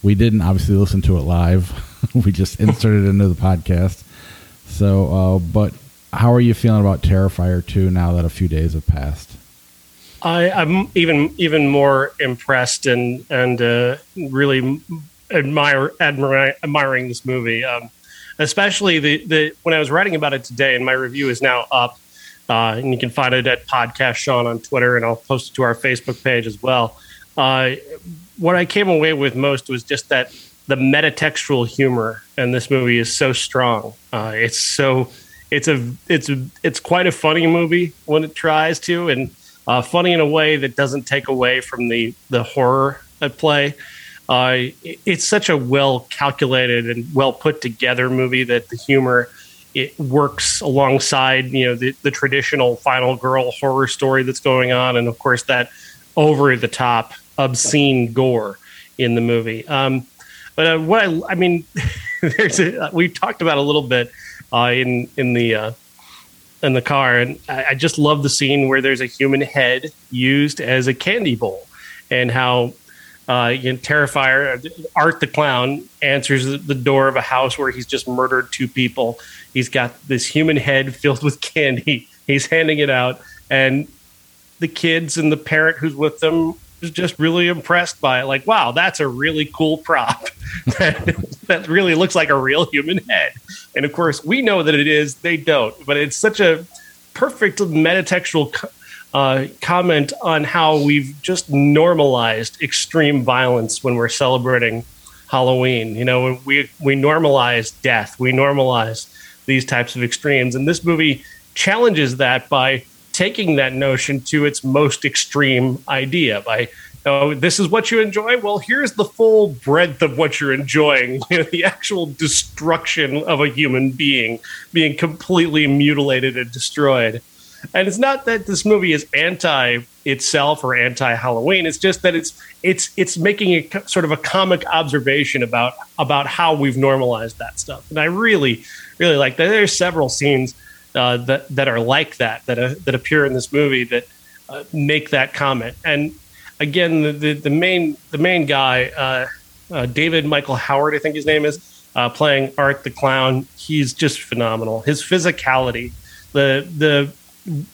we didn't obviously listen to it live. (laughs) we just inserted it into the podcast. So, uh, but how are you feeling about Terrifier 2 now that a few days have passed? I, I'm even even more impressed and and uh, really admire admire, admiring this movie, um, especially the the when I was writing about it today, and my review is now up, uh, and you can find it at Podcast Sean on Twitter, and I'll post it to our Facebook page as well. Uh, what I came away with most was just that the metatextual humor in this movie is so strong. Uh, it's so it's a it's a, it's quite a funny movie when it tries to, and uh, funny in a way that doesn't take away from the the horror at play. Uh, it's such a well calculated and well put together movie that the humor it works alongside you know the, the traditional final girl horror story that's going on, and of course that over the top obscene gore in the movie. Um, but uh, what I, I mean, (laughs) there's a, we talked about a little bit uh, in in the uh, in the car, and I, I just love the scene where there's a human head used as a candy bowl, and how uh, you know, Terrifier Art the clown answers the door of a house where he's just murdered two people. He's got this human head (laughs) filled with candy. He's handing it out, and the kids and the parent who's with them is just really impressed by it. Like, wow, that's a really cool prop (laughs) that, really looks like a real human head. And of course, we know that it is. They don't, but it's such a perfect metatextual uh, comment on how we've just normalized extreme violence when we're celebrating Halloween. You know, we we normalize death. We normalize these types of extremes, and this movie challenges that by taking that notion to its most extreme idea by oh this is what you enjoy well here's the full breadth of what you're enjoying you (laughs) know, the actual destruction of a human being being completely mutilated and destroyed And it's not that this movie is anti itself or anti Halloween. It's just that it's it's it's making a sort of a comic observation about about how we've normalized that stuff. And I really really like that. There's several scenes uh, that that are like that that uh, that appear in this movie that uh, make that comment. And again, the, the, the main the main guy, uh, uh, David Michael Howard, I think his name is, playing Art the Clown. He's just phenomenal. His physicality, the the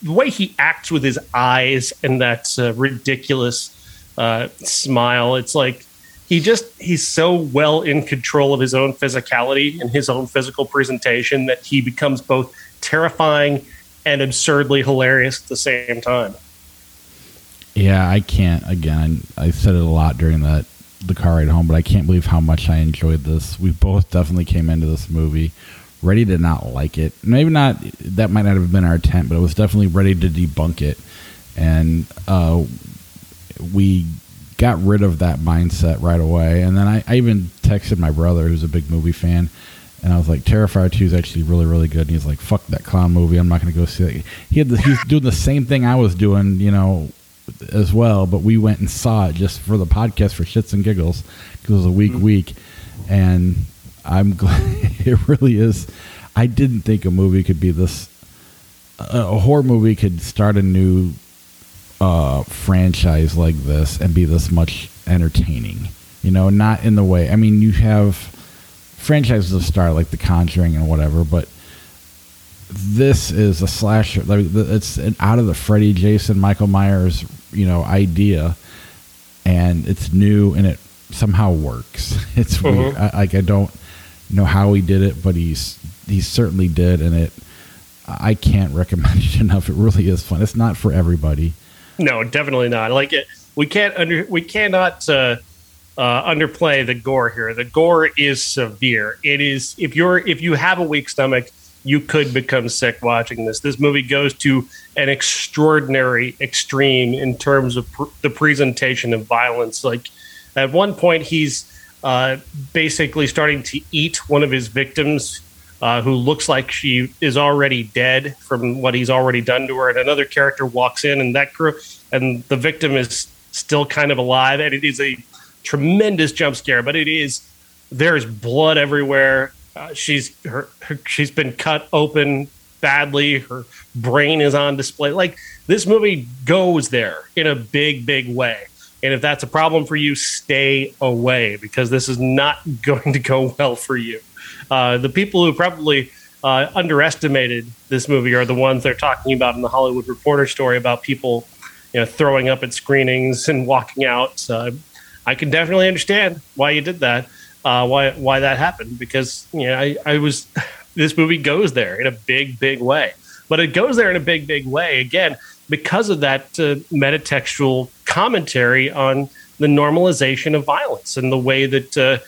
the way he acts with his eyes and that uh, ridiculous uh, smile. It's like he just he's so well in control of his own physicality and his own physical presentation that he becomes both terrifying and absurdly hilarious at the same time. Yeah, I can't. Again, I said it a lot during that the car ride home, but I can't believe how much I enjoyed this. We both definitely came into this movie ready to not like it. Maybe not. That might not have been our intent, but it was definitely ready to debunk it, and uh, we got rid of that mindset right away. And then I, I even texted my brother, who's a big movie fan, and I was like, Terrifier 2 is actually really, really good. And he's like, fuck that clown movie. I'm not going to go see it. He had the, he's (laughs) doing the same thing I was doing, you know, as well. But we went and saw it just for the podcast for shits and giggles because it was a week mm-hmm. week. And I'm (laughs) glad it really is. I didn't think a movie could be this. A horror movie could start a new uh, franchise like this and be this much entertaining. You know, not in the way. I mean, you have franchises of start like The Conjuring and whatever, but this is a slasher. Like it's an out of the Freddy, Jason, Michael Myers, you know, idea, and it's new and it somehow works. (laughs) It's mm-hmm. weird. I, like I don't know how he did it, but he's he certainly did, and it. I can't recommend it (laughs) enough. It really is fun. It's not for everybody. No, definitely not. Like it, we can't under we cannot uh, uh, underplay the gore here. The gore is severe. It is if you're if you have a weak stomach, you could become sick watching this. This movie goes to an extraordinary extreme in terms of pr- the presentation of violence. Like at one point, he's uh, basically starting to eat one of his victims uh, who looks like she is already dead from what he's already done to her. And another character walks in, and that crew and the victim is still kind of alive. And it is a tremendous jump scare, but it is there's blood everywhere. Uh, she's her, her she's been cut open badly. Her brain is on display. Like this movie goes there in a big, big way. And if that's a problem for you, stay away because this is not (laughs) going to go well for you. Uh, the people who probably uh, underestimated this movie are the ones they're talking about in the Hollywood Reporter story about people, you know, throwing up at screenings and walking out. Uh, I can definitely understand why you did that, uh, why why that happened because you know I, I was (laughs) this movie goes there in a big big way, but it goes there in a big big way again because of that uh, metatextual commentary on the normalization of violence and the way that uh,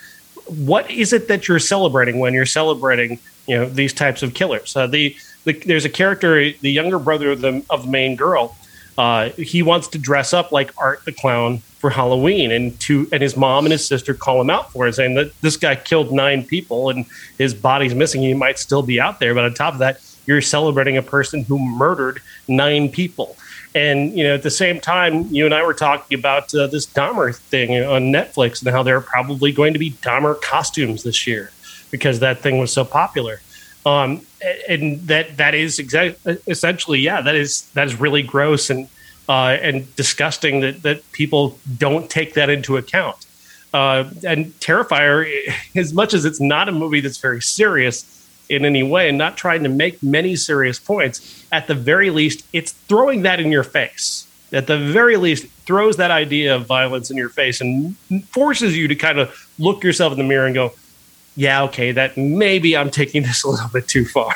what is it that you're celebrating when you're celebrating you know these types of killers? Uh, the, the, there's a character the younger brother of the, of the main girl uh, he wants to dress up like art the clown for halloween and to and his mom and his sister call him out for it saying that this guy killed nine people and his body's missing he might still be out there but on top of that you're celebrating a person who murdered nine people and you know, at the same time, you and I were talking about uh, this Dahmer thing on Netflix and how there are probably going to be Dahmer costumes this year because that thing was so popular. Um, and that that is exactly essentially, yeah, that is that is really gross and uh, and disgusting that that people don't take that into account. Uh, and Terrifier, (laughs) as much as it's not a movie that's very serious, in any way and not trying to make many serious points, at the very least, it's throwing that in your face. At the very least, throws that idea of violence in your face and forces you to kind of look yourself in the mirror and go, yeah, okay, that maybe I'm taking (laughs) this a little bit too far.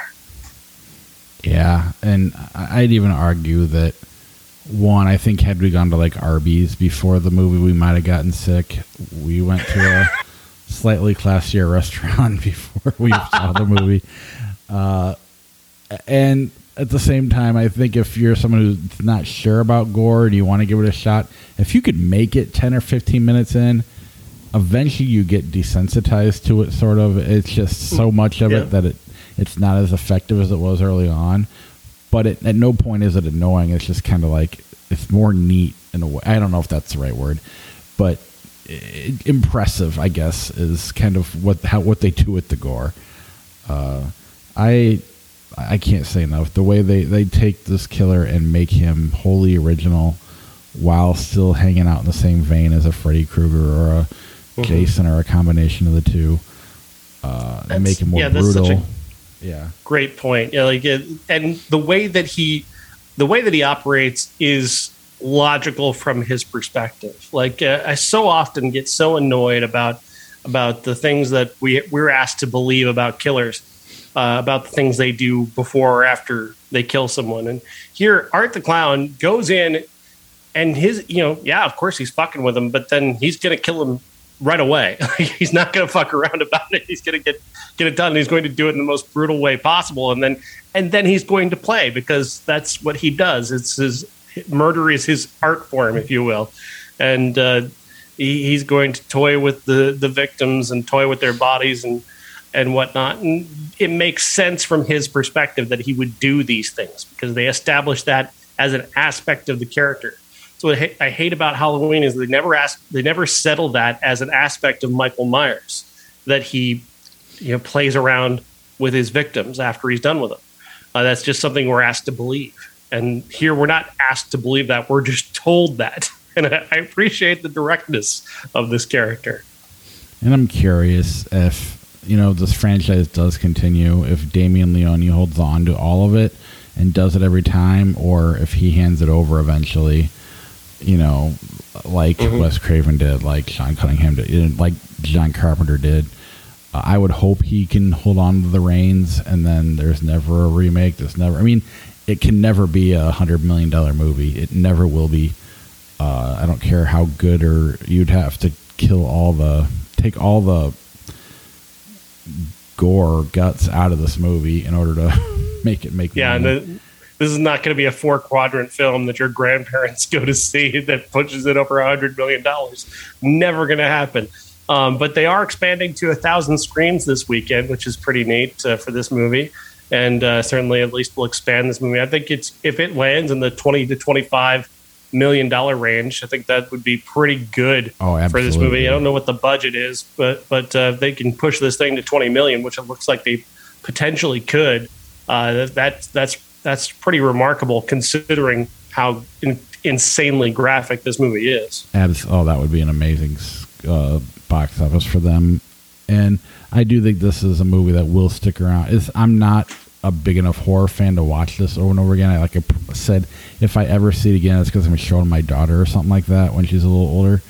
Yeah. And I'd even argue that one, I think had we gone to like Arby's before the movie, we might have gotten sick. We went to a (laughs) slightly classier restaurant (laughs) before we saw the movie. (laughs) Uh, and at the same time, I think if you're someone who's not sure about gore and you want to give it a shot, if you could make it 10 or 15 minutes in, eventually you get desensitized to it, sort of. It's just so much of yeah. it that it it's not as effective as it was early on. But it, at no point is it annoying. It's just kind of like it's more neat in a way. I don't know if that's the right word, but i impressive, I guess, is kind of what how what they do with the gore. Uh, I I can't say enough. The way they they take this killer and make him wholly original, while still hanging out in the same vein as a Freddy Krueger or a mm-hmm. Jason or a combination of the two, uh, and make him more yeah, brutal. Yeah, great point. Yeah, like and the way that he the way that he operates is logical from his perspective. Like uh, I so often get so annoyed about about the things that we we're asked to believe about killers, uh, about the things they do before or after they kill someone. And here, Art the Clown goes in, and his you know yeah, of course he's fucking with him, but then he's gonna kill him right away. (laughs) he's not gonna fuck around about it. He's gonna get get it done. He's going to do it in the most brutal way possible, and then and then he's going to play because that's what he does. It's his murder is his art form, if you will, and uh, he, he's going to toy with the the victims and toy with their bodies and and whatnot. And it makes sense from his perspective that he would do these things because they establish that as an aspect of the character. So what I hate about Halloween is they never ask, they never settle that as an aspect of Michael Myers that he, you know, plays around with his victims after he's done with them. Uh, that's just something we're asked to believe. And here we're not asked to believe that, we're just told that. (laughs) And I appreciate the directness of this character. And I'm curious if, you know, this franchise does continue, if Damien Leone holds on to all of it and does it every time, or if he hands it over eventually, you know, like mm-hmm. Wes Craven did, like Sean Cunningham did, like John Carpenter did. Uh, I would hope he can hold on to the reins, and then there's never a remake. There's never. I mean, it can never be a hundred million dollar movie. It never will be. Uh, I don't care how good or you'd have to kill all the take all the gore guts out of this movie in order to (laughs) make it make yeah money. The, this is not going to be a four quadrant film that your grandparents (laughs) go to see that pushes it over a hundred million dollars never going to happen um, but they are expanding to a thousand screens this weekend which is pretty neat uh, for this movie and uh, certainly at least we'll expand this movie. I think it's if it lands in the twenty to twenty five million dollar range, I think that would be pretty good oh, for this movie. I don't know what the budget is, but but uh, they can push this thing to twenty million, which it looks like they potentially could. Uh, that that's that's pretty remarkable considering how in, insanely graphic this movie is. Abs- oh, that would be an amazing uh, box office for them, and I do think this is a movie that will stick around. It's, I'm not a big enough horror fan to watch this over and over again. I like I said, if I ever see it again, it's because I'm showing my daughter or something like that when she's a little older.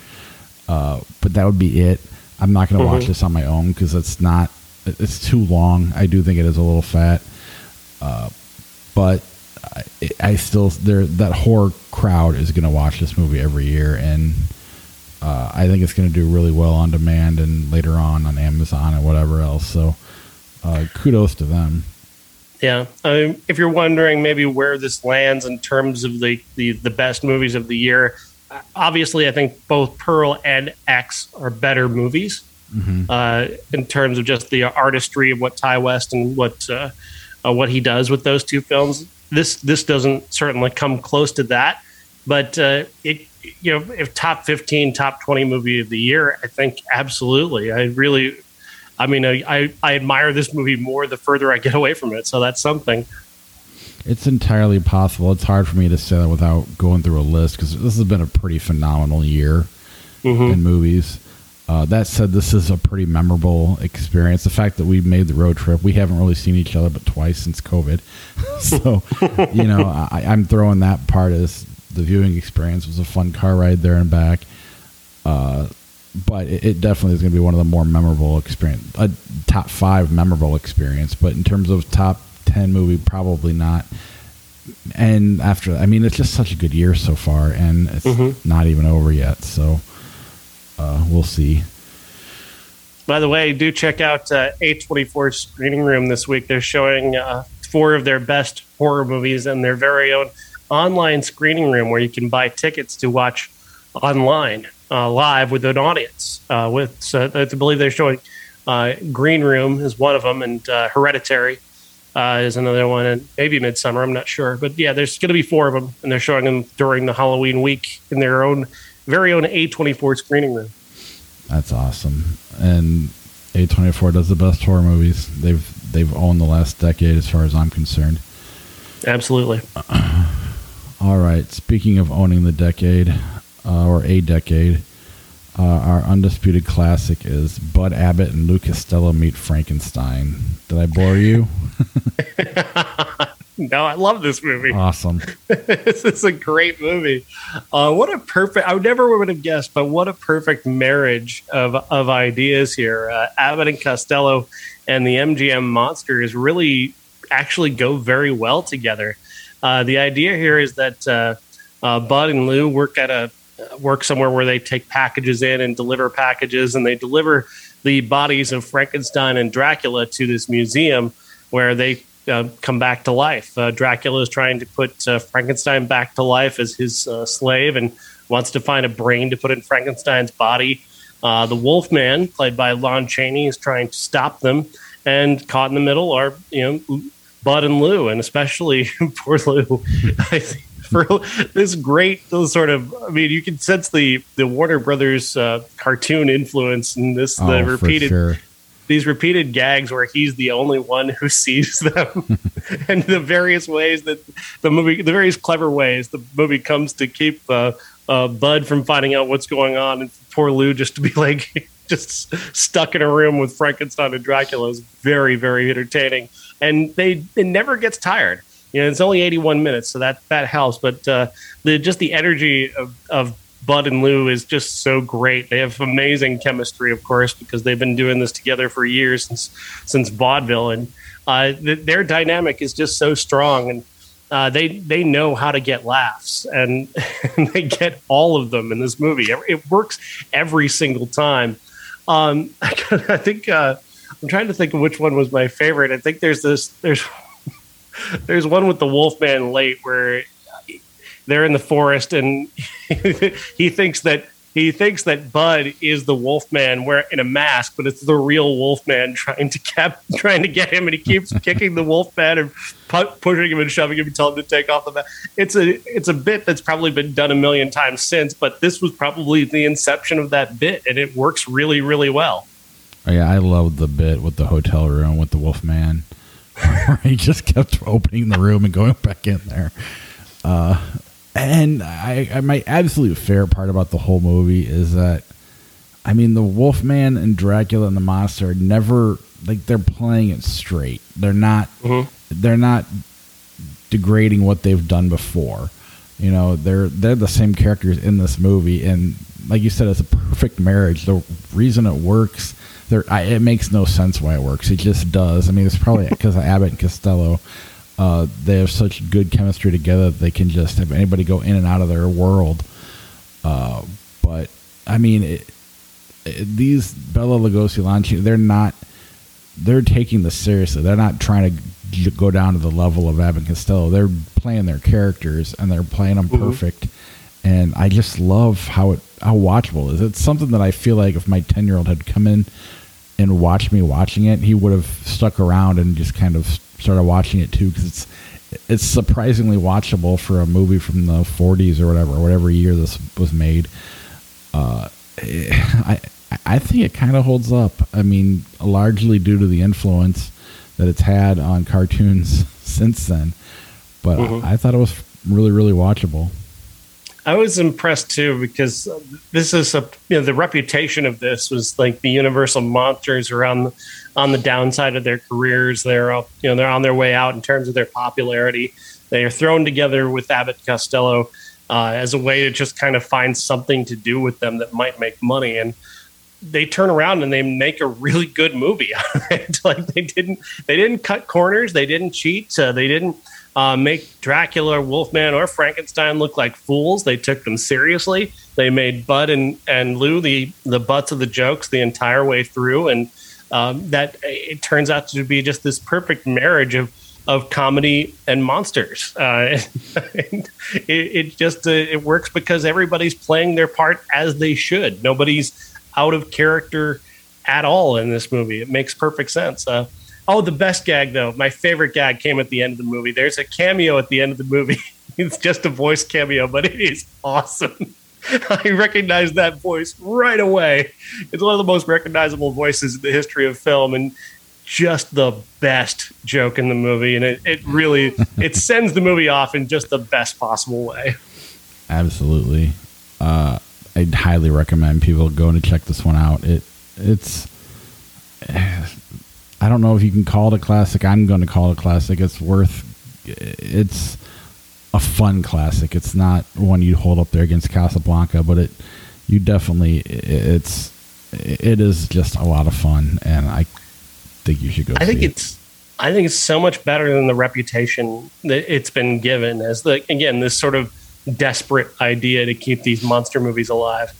Uh, but that would be it. I'm not going to mm-hmm. watch this on my own because it's not. It's too long. I do think it is a little fat, uh, but I, I still there that horror crowd is going to watch this movie every year and uh, I think it's going to do really well on demand and later on on Amazon and whatever else. So uh, kudos to them. Yeah, um, if you're wondering maybe where this lands in terms of the, the, the best movies of the year, obviously I think both Pearl and X are better movies mm-hmm. uh, in terms of just the artistry of what Ti West and what uh, uh, what he does with those two films. This this doesn't certainly come close to that, but uh, it you know, if top 15, top 20 movie of the year, I think absolutely. I really, I mean, I, I admire this movie more the further I get away from it. So that's something. It's entirely possible. It's hard for me to say that without going through a list because this has been a pretty phenomenal year mm-hmm. in movies. Uh, that said, this is a pretty memorable experience. The fact that we made the road trip, we haven't really seen each other but twice since COVID. (laughs) so, (laughs) you know, I, I'm throwing that part as the viewing experience was a fun car ride there and back. Uh, but it, it, definitely is going to be one of the more memorable experience, a top five memorable experience. But in terms of top ten movie, probably not. And after, I mean, it's just such a good year so far, and it's mm-hmm. not even over yet. So uh, we'll see. By the way, do check out uh, A24 Screening Room this week. They're showing uh, four of their best horror movies in their very own online screening room where you can buy tickets to watch online uh, live with an audience. Uh, with so I believe they're showing uh, Green Room is one of them, and uh, Hereditary is another one, and maybe Midsommar. I'm not sure, but yeah, there's going to be four of them, and they're showing them during the Halloween week in their own very own A24 screening room. That's awesome. And A24 does the best horror movies. They've they've owned the last decade as far as I'm concerned. Absolutely. (clears throat) All right. Speaking of owning the decade uh, or a decade, uh, our undisputed classic is Bud Abbott and Lou Costello meet Frankenstein. Did I bore you? (laughs) (laughs) no, I love this movie. Awesome. (laughs) this is a great movie. Uh, what a perfect, I never would have guessed, but what a perfect marriage of, of ideas here. Uh, Abbott and Costello and the MGM Monsters really actually go very well together. Uh, the idea here is that uh, uh, Bud and Lou work at a work somewhere where they take packages in and deliver packages, and they deliver the bodies of Frankenstein and Dracula to this museum where they uh, come back to life. Uh, Dracula is trying to put uh, Frankenstein back to life as his uh, slave and wants to find a brain to put in Frankenstein's body. Uh, the Wolfman, played by Lon Chaney, is trying to stop them. And caught in the middle are you know Bud and Lou, and especially (laughs) poor Lou. (laughs) I think for this great sort of. I mean, you can sense the the Warner Brothers uh, cartoon influence in this. Oh, the repeated sure. These repeated gags where he's the only one who (laughs) sees them, (laughs) and the various ways that the movie, the various clever ways the movie comes to keep uh, uh, Bud from finding out what's going on, and poor Lou just to be (laughs) like. Just stuck in a room with Frankenstein and Dracula is very, very entertaining, and they it never gets tired you know, it's only 81 minutes, so that that helps. But uh, the just the energy of, of Bud and Lou is just so great. They have amazing chemistry, of course, because they've been doing this together for years since since vaudeville, and uh, th- their dynamic is just so strong. And uh, they they know how to get laughs, and, (laughs) and, they get all of them in this movie. It works every single time. Um, (laughs) I think uh, I'm trying to think of which one was my favorite. I think there's this there's (laughs) there's one with the Wolfman late where they're in the forest and (laughs) he thinks that he thinks that Bud is the Wolfman wearing in a mask, but it's the real Wolfman trying to cap, (laughs) trying to get him, and he keeps kicking the Wolfman and pu- pushing him and shoving him and telling him to take off the mask. It's a it's a bit that's probably been done a million times since, but this was probably the inception of that bit, and it works really really well. Oh, yeah, I love the bit with the hotel room with the Wolfman. (laughs) he just kept opening the room and going back in there. Uh, and I, I, my absolute favorite part about the whole movie is that, I mean, the Wolfman and Dracula and the monster never like they're playing it straight. They're not. Mm-hmm. They're not degrading what they've done before. You know, they're they're the same characters in this movie, and like you said, it's a perfect marriage. The reason it works there, I, it makes no sense why it works. It just does. I mean, it's probably (laughs) because of Abbott and Costello. Uh, they have such good chemistry together that they can just have anybody go in and out of their world. Uh, but I mean, it, it, these Bela Lugosi launching, they're not. They're taking this seriously. They're not trying to go down to the level of Abbott and Costello. They're playing their characters and they're playing them Mhm. perfect. And I just love how it how watchable it is. It's something that I feel like if my ten year old had come in and watched me watching it, he would have stuck around and just kind of started watching it too because it's it's surprisingly watchable for a movie from the 40s or whatever, whatever year this was made. Uh, I I think it kind of holds up. I mean, largely due to the influence that it's had on cartoons (laughs) since then. But Mhm. I, I thought it was really, really watchable. I was impressed too because this is a you know the reputation of this was like the Universal monsters are on the, on the downside of their careers. They're up, you know they're on their way out in terms of their popularity. They are thrown together with Abbott Costello uh, as a way to just kind of find something to do with them that might make money and. They turn around and they make a really good movie. (laughs) like they didn't, they didn't cut corners. They didn't cheat. Uh, they didn't uh, make Dracula, Wolfman, or Frankenstein look like fools. They took them seriously. They made Bud and, and Lou the, the butts of the jokes the entire way through. And um, that it turns out to be just this perfect marriage of, of comedy and monsters. Uh, (laughs) and it, it just uh, it works because everybody's playing their part as they should. Nobody's out of character at all in this movie. It makes perfect sense. Uh, oh, the best gag though, my favorite gag came at the end of the movie. There's a cameo at the end of the movie. (laughs) it's just a voice cameo, but it is awesome. (laughs) I recognize that voice right away. It's one of the most recognizable voices in the history of film, and just the best joke in the movie. And it, it really (laughs) it sends the movie off in just the best possible way. Absolutely. Uh, I'd highly recommend people going to check this one out. It it's I don't know if you can call it a classic. I'm going to call it a classic. It's worth it's a fun classic. It's not one you hold up there against Casablanca, but it you definitely it's it is just a lot of fun, and I think you should go. I think it. it's I think it's so much better than the reputation that it's been given as the again this sort of desperate idea to keep these monster movies alive.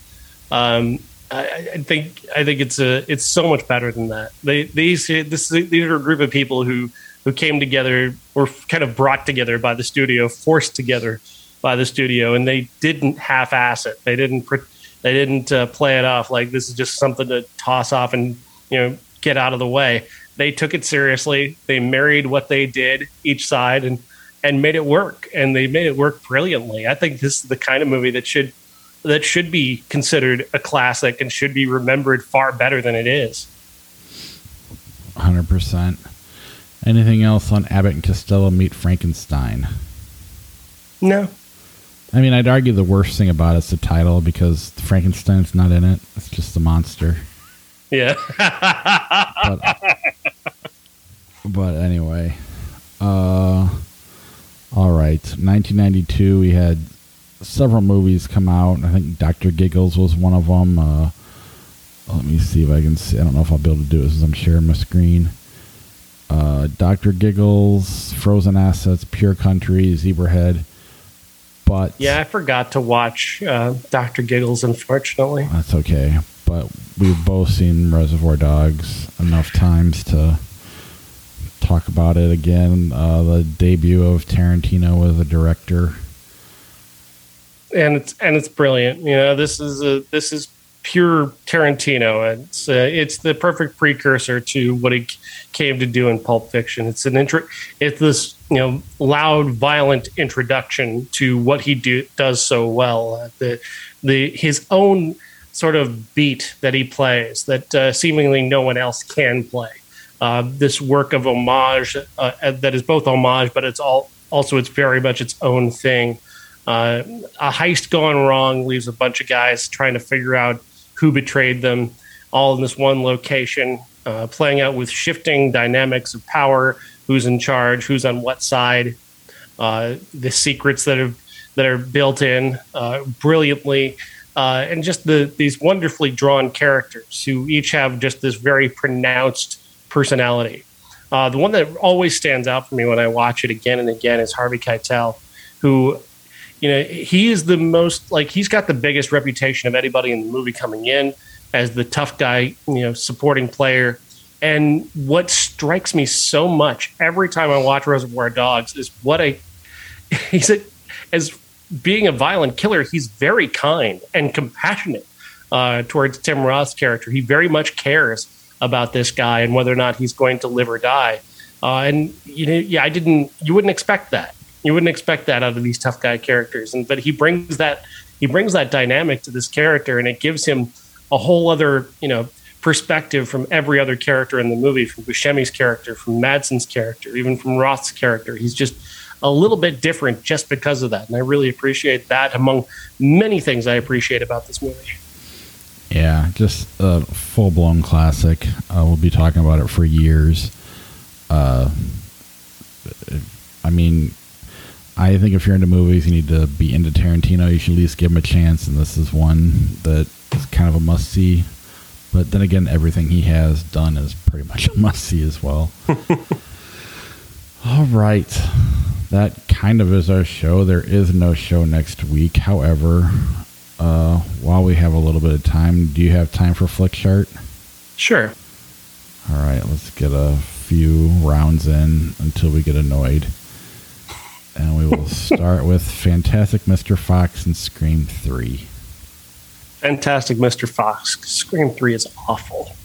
Um, I, I, think I think it's a it's so much better than that. They these these are a group of people who who came together, were kind of brought together by the studio, forced together by the studio, and they didn't half-ass it. They didn't they didn't uh, play it off like this is just something to toss off and you know get out of the way. They took it seriously. They married what they did each side and and made it work. And they made it work brilliantly. I think this is the kind of movie that should that should be considered a classic and should be remembered far better than it is. Hundred percent. Anything else on Abbott and Costello meet Frankenstein? No. I mean, I'd argue the worst thing about it's the title because Frankenstein's not in it. It's just the monster. Yeah. but, but anyway, uh, all right. 1992, we had several movies come out. I think Doctor Giggles was one of them. Uh, let me see if I can see. I don't know if I'll be able to do this as I'm sharing my screen uh, Doctor Giggles, Frozen Assets, Pure Country, Zebrahead. But yeah, I forgot to watch uh, Doctor Giggles. Unfortunately, that's okay. But we've both seen Reservoir Dogs enough times to talk about it again. Uh, the debut of Tarantino as a director, and it's and it's brilliant. You know, this is a this is pure Tarantino. It's uh, it's the perfect precursor to what he came to do in Pulp Fiction. It's an intro. It's this you know loud, violent introduction to what he do, does so well. Uh, the the his own sort of beat that he plays that uh, seemingly no one else can play. Uh, this work of homage uh, that is both homage, but it's all also it's very much its own thing. Uh, a heist gone wrong leaves a bunch of guys trying to figure out who betrayed them, all in this one location, uh, playing out with shifting dynamics of power, who's in charge, who's on what side, uh, the secrets that are that are built in uh, brilliantly, uh, and just the these wonderfully drawn characters who each have just this very pronounced personality. Uh, the one that always stands out for me when I watch it again and again is Harvey Keitel, who you know, he is the most like he's got the biggest reputation of anybody in the movie coming in as the tough guy, you know, supporting player. And what strikes me so much every time I watch Reservoir Dogs is what a (laughs) he's a, as being a violent killer, he's very kind and compassionate uh, towards Tim Roth's character. He very much cares about this guy and whether or not he's going to live or die. Uh, and you know, yeah, I didn't. You wouldn't expect that. You wouldn't expect that out of these tough guy characters, and but he brings that he brings that dynamic to this character, and it gives him a whole other you know perspective from every other character in the movie, from Buscemi's character, from Madsen's character, even from Roth's character. He's just a little bit different just because of that, and I really appreciate that. Among many things I appreciate about this movie. Yeah, just a full blown classic. Uh, we'll be talking about it for years. Uh, I mean, I think if you're into movies, you need to be into Tarantino. You should at least give him a chance, and this is one that is kind of a must see. But then again, everything he has done is pretty much (laughs) a must see as well. (laughs) All right. That kind of is our show. There is no show next week. However, uh, while we have a little bit of time, do you have time for Flickchart? Sure. All right, let's get a few rounds in until we get annoyed and we will start with Fantastic Mr. Fox and Scream 3. Fantastic Mr. Fox. Scream 3 is awful.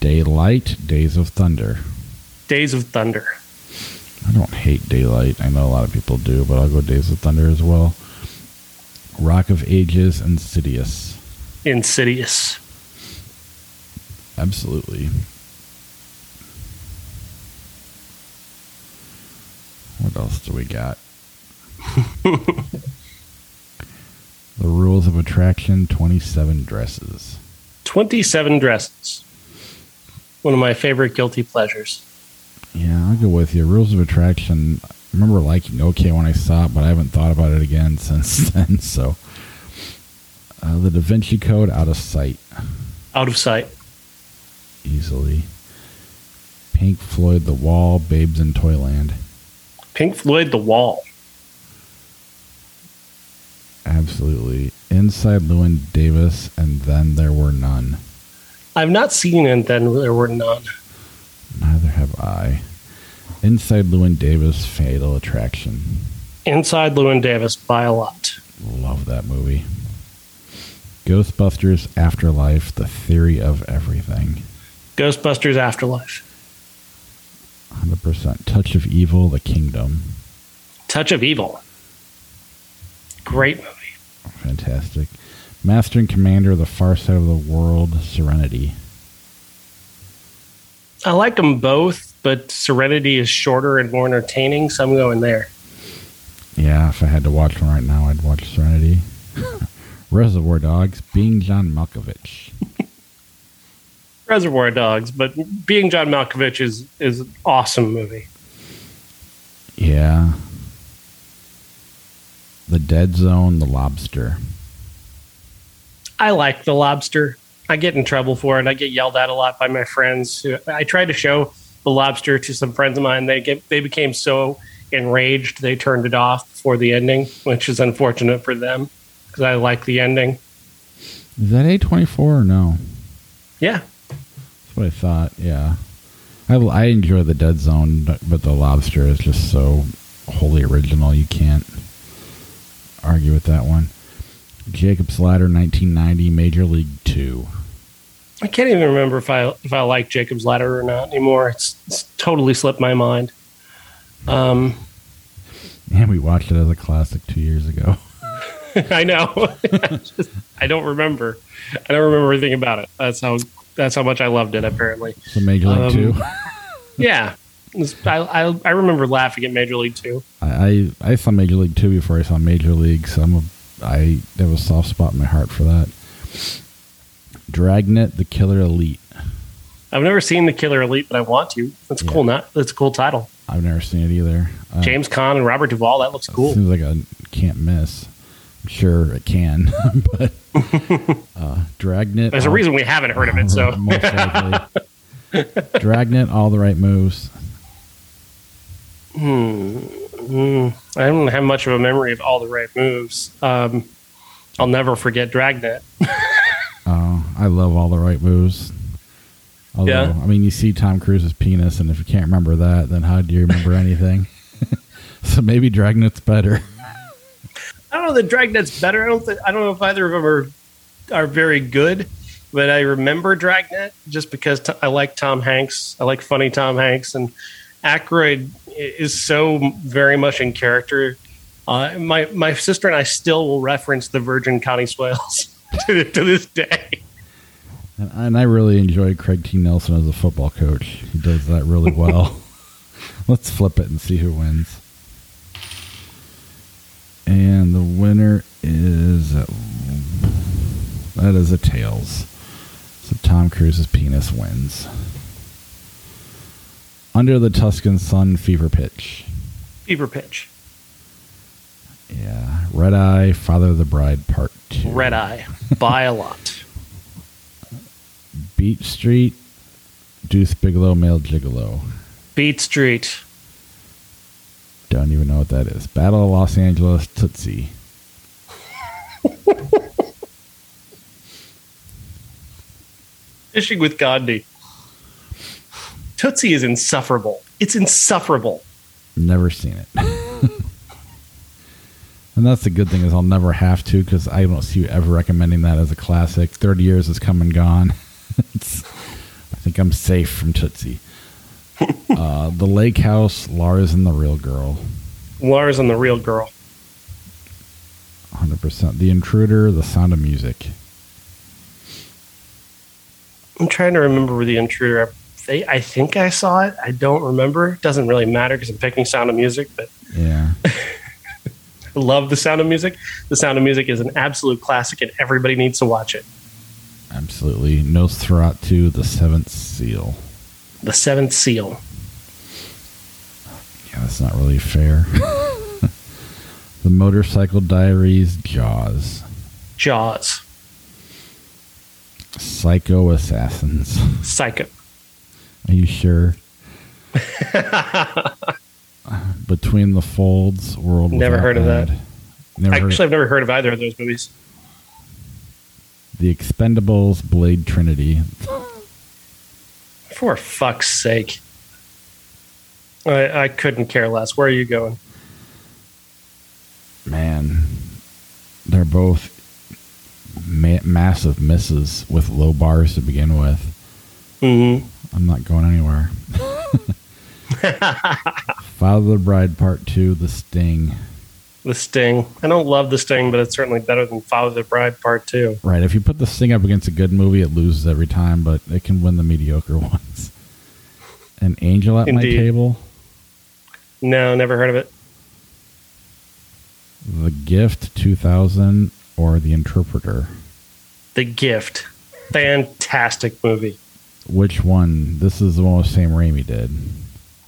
Daylight, Days of Thunder. Days of Thunder. I don't hate Daylight. I know a lot of people do, but I'll go Days of Thunder as well. Rock of Ages, Insidious. Insidious. Absolutely. What else do we got? (laughs) the Rules of Attraction 27 Dresses. 27 Dresses. One of my favorite guilty pleasures. Yeah, I'll go with you. Rules of Attraction. I remember liking okay when I saw it, but I haven't thought about it again (laughs) since then. So, uh, the Da Vinci Code out of sight Out of sight. easily. Pink Floyd, The Wall, Babes in Toyland. Pink Floyd, The Wall. Absolutely. Inside Llewyn Davis, and then there were none. I've not seen and then there were none. Neither have I. Inside Llewyn Davis, Fatal Attraction. Inside Llewyn Davis by a lot. Love that movie. Ghostbusters Afterlife, The Theory of Everything. Ghostbusters Afterlife. 100%. Touch of Evil, The Kingdom. Touch of Evil. Great movie. Fantastic. Master and Commander, The Far Side of the World, Serenity. I like them both, but Serenity is shorter and more entertaining, so I'm going there. Yeah, if I had to watch one right now, I'd watch Serenity. (laughs) Reservoir Dogs, Being John Malkovich. (laughs) Reservoir Dogs, but being John Malkovich is is an awesome movie. Yeah. The Dead Zone, The Lobster. I like The Lobster. I get in trouble for it. I get yelled at a lot by my friends. I tried to show The Lobster to some friends of mine. They get they became so enraged they turned it off before the ending, which is unfortunate for them because I like the ending. Is that A24 or no? Yeah, what I thought, yeah. I, I enjoy The Dead Zone, but, but The Lobster is just so wholly original. You can't argue with that one. Jacob's Ladder, 1990, Major League Two. I can't even remember if I if I like Jacob's Ladder or not anymore. It's, it's totally slipped my mind. Um, And we watched it as a classic two years ago. (laughs) (laughs) I know. (laughs) Just- I don't remember. I don't remember anything about it. That's how that's how much I loved it. Apparently, So Major League Um, Two. (laughs) yeah. It's- I, I I remember laughing at Major League Two. I, I I saw Major League Two before I saw Major League, so I'm a I have a soft spot in my heart for that. Dragnet, the Killer Elite. I've never seen The Killer Elite, but I want to. That's a Yeah. cool. Not that's a cool title. I've never seen it either. Uh, James Caan and Robert Duvall. That looks cool. Seems like a can't miss. Sure it can, (laughs) but (laughs) uh, Dragnet. There's a reason we haven't heard of it. (laughs) So most likely. Dragnet, all the right moves. Mm, I don't have much of a memory of all the right moves. Um, I'll never forget Dragnet. Oh, I love all the right moves. Although, Yeah. I mean, you see Tom Cruise's penis, and if you can't remember that, then how do you remember anything? so maybe Dragnet's better. I don't know. The Dragnet's better. I don't. Think, I don't know if either of them are are very good, but I remember Dragnet just because t- I like Tom Hanks. I like funny Tom Hanks, and Aykroyd is so very much in character. Uh, my my sister and I still will reference the Virgin Connie Swales (laughs) to, to this day. And, and I really enjoy Craig T. Nelson as a football coach. He does that really well. (laughs) Let's flip it and see who wins. And the winner is that is a tails. So Tom Cruise's penis wins. Under the Tuscan Sun, Fever Pitch. Fever Pitch, Yeah, Red Eye, Father of the Bride, Part Two. Red Eye, by a lot. Beat Street, Deuce Bigalow, Male Gigolo. Beat Street, Don't even know what that is. Battle of Los Angeles, Tootsie. Fishing with Gandhi. Tootsie is insufferable. It's insufferable. Never seen it. (laughs) and that's the good thing is I'll never have to because I don't see you ever recommending that as a classic. Thirty years has come and gone. (laughs) I think I'm safe from Tootsie. (laughs) uh, the Lake House, Lars and the Real Girl, Lars and the Real Girl. 100%. The Intruder, The Sound of Music. I'm trying to remember the intruder. I, I think I saw it. I don't remember. Doesn't really matter because I'm picking Sound of Music, but Yeah. I (laughs) love the Sound of Music. The Sound of Music is an absolute classic, and everybody needs to watch it. Absolutely. Nosferatu, The Seventh Seal. The Seventh Seal. Yeah, that's not really fair. (laughs) the Motorcycle Diaries, Jaws. Jaws. Psycho Assassins. Psycho. Are you sure? (laughs) Between the Folds, World Never Without heard of that. End. Never heard Actually, I've never heard of either of those movies. The Expendables, Blade Trinity. (laughs) For fuck's sake. I, I couldn't care less. Where are you going? Man, they're both ma- massive misses with low bars to begin with. hmm I'm not going anywhere. (laughs) Father of the Bride Part 2, The Sting. The Sting. I don't love The Sting, but it's certainly better than Father the Bride Part 2. Right, if you put The Sting up against a good movie, it loses every time, but it can win the mediocre (laughs) ones. An Angel at Indeed. My Table, No, never heard of it. The Gift 2000, or The Interpreter. The Gift. Fantastic movie. Which one? This is the one with Sam Raimi did.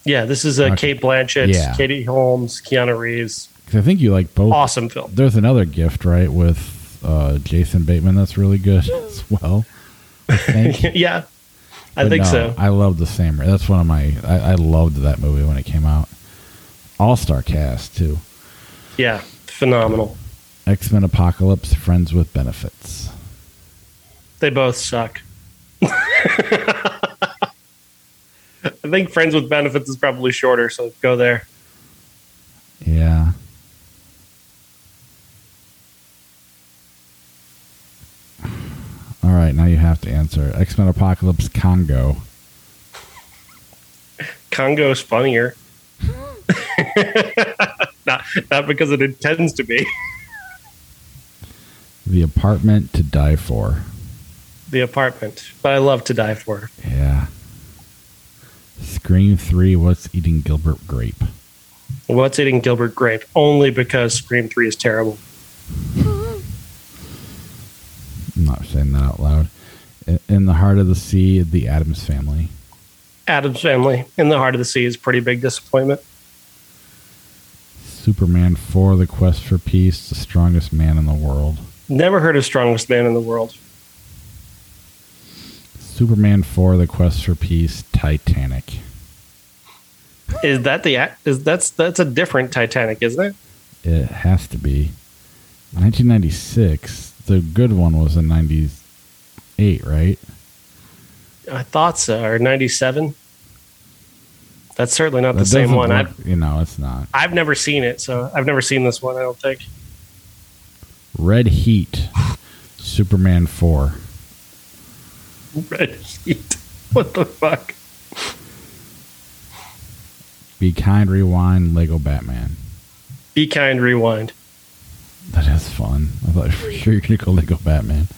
Yeah, this is uh, Okay. Cate Blanchett, Yeah. Katie Holmes, Keanu Reeves. 'Cause I think you like both. Awesome film. There's another gift, right, with uh, Jason Bateman that's really good as well. I (laughs) yeah, I But think no, so. I love the Sam. Ra- That's one of my. I, I loved that movie when it came out. All star cast too. Yeah, phenomenal. X Men Apocalypse, Friends with Benefits. They both suck. (laughs) I think Friends with Benefits is probably shorter, so go there. Yeah. Right, now you have to answer. X Men Apocalypse Congo. Congo's funnier. (laughs) not, not because it intends to be. The Apartment to Die For. The apartment. But I love to die for. Yeah. Scream 3, What's Eating Gilbert Grape? What's eating Gilbert Grape? Only because Scream 3 is terrible. I'm not saying that out loud. In the Heart of the Sea, The Addams Family. Addams Family in the Heart of the Sea is pretty big disappointment. Superman 4, The Quest for Peace, The Strongest Man in the World. Never heard of Strongest Man in the World. Superman 4, The Quest for Peace, Titanic. Is that the? Is that's that's a different Titanic, isn't it? It has to be. 1996. The good one was in 98, right? I thought so. Or ninety seven. That's certainly not the same one. look- I've you know, it's not. I've never seen it, so I've never seen this one. I don't think. Red Heat, Superman 4. Red Heat. (laughs) What the fuck? Be Kind, Rewind, Lego Batman. Be kind. Rewind. That is fun. I thought for sure you're going to go Lego Batman.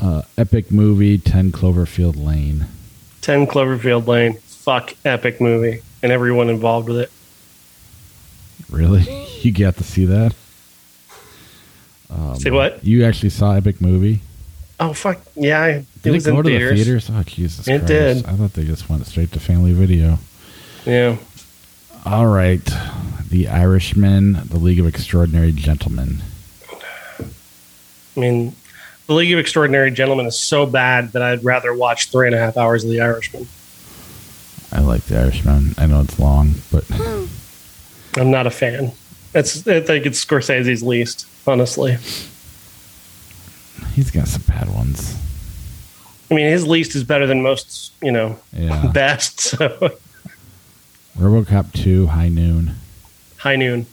Uh, epic movie, 10 Cloverfield Lane. Ten Cloverfield Lane. Fuck epic movie and everyone involved with it. Really? (laughs) You got to see that? Um, Say what? You actually saw Epic Movie? Oh fuck yeah! I- It Did was it go in to theaters. the theaters? Oh, Jesus It Christ. did. I thought they just went straight to family video. Yeah. All right. The Irishman, The League of Extraordinary Gentlemen. I mean, The League of Extraordinary Gentlemen is so bad that I'd rather watch three and a half hours of The Irishman. I like The Irishman. I know it's long, but (laughs) I'm not a fan. It's I think it's Scorsese's least, honestly. he's got some bad ones. I mean, his least is better than most, you know, Yeah. (laughs) best. So (laughs) RoboCop 2, High Noon. High Noon,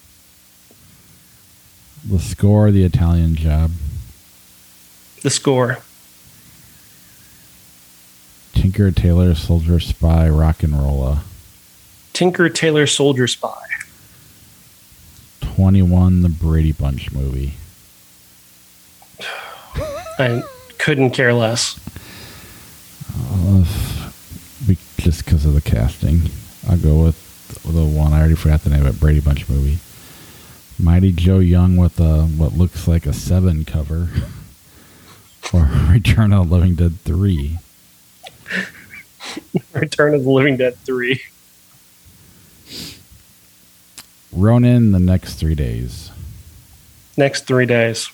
The Score, The Italian Job. the score. Tinker Tailor Soldier Spy RocknRolla. Tinker Tailor Soldier Spy. 21 The Brady Bunch movie. I couldn't care less. Uh, just because of the casting. I'll go with the one I already forgot the name of it, Brady Bunch movie. Mighty Joe Young with a, what looks like a 7 cover. (laughs) or (laughs) Return of the Living Dead 3. (laughs) Return of the Living Dead 3. Ronin the next three days. Next three days.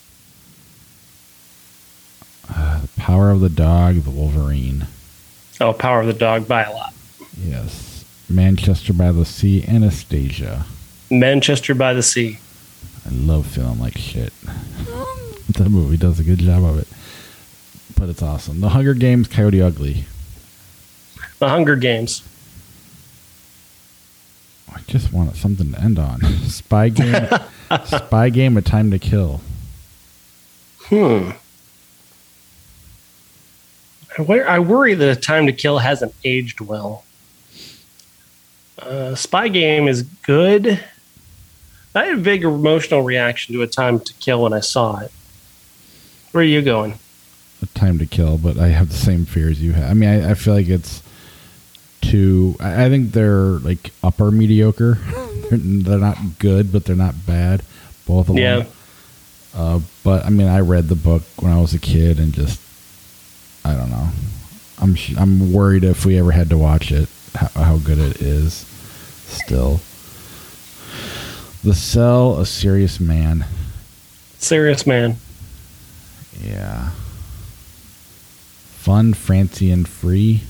The Power of the Dog, The Wolverine. Oh, Power of the Dog by a lot. Yes. Manchester by the Sea, Anastasia. Manchester by the Sea. I love feeling like shit. (laughs) that movie does a good job of it. But it's awesome. The Hunger Games, Coyote Ugly. The Hunger Games. I just wanted something to end on. (laughs) Spy Game, (laughs) Spy Game, A Time to Kill. Hmm. I I worry that A Time to Kill hasn't aged well. Uh, Spy Game is good. I had a big emotional reaction to A Time to Kill when I saw it. Where are you going? A Time to Kill, but I have the same fears you have. I mean, I, I feel like it's too. I, I think they're like upper mediocre. (laughs) they're, they're not good, but they're not bad. Both of Yeah. them. Uh, but I mean, I read the book when I was a kid, and just I don't know. I'm sh- I'm worried if we ever had to watch it, how, how good it is. Still, The Cell, A Serious Man. Serious Man. Yeah. Fun, fancy, and free.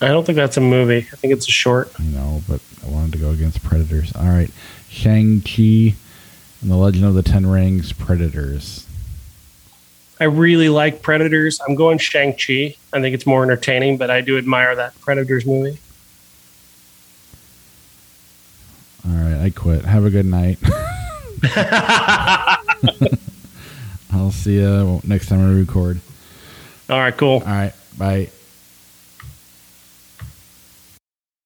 I don't think that's a movie. I think it's a short. I know, but I wanted to go against Predators. All right. Shang-Chi and the Legend of the Ten Rings, Predators. I really like Predators. I'm going Shang-Chi. I think it's more entertaining, but I do admire that Predators movie. All right, I quit. Have a good night. (laughs) (laughs) I'll see you next time I record. All right, cool. All right, bye.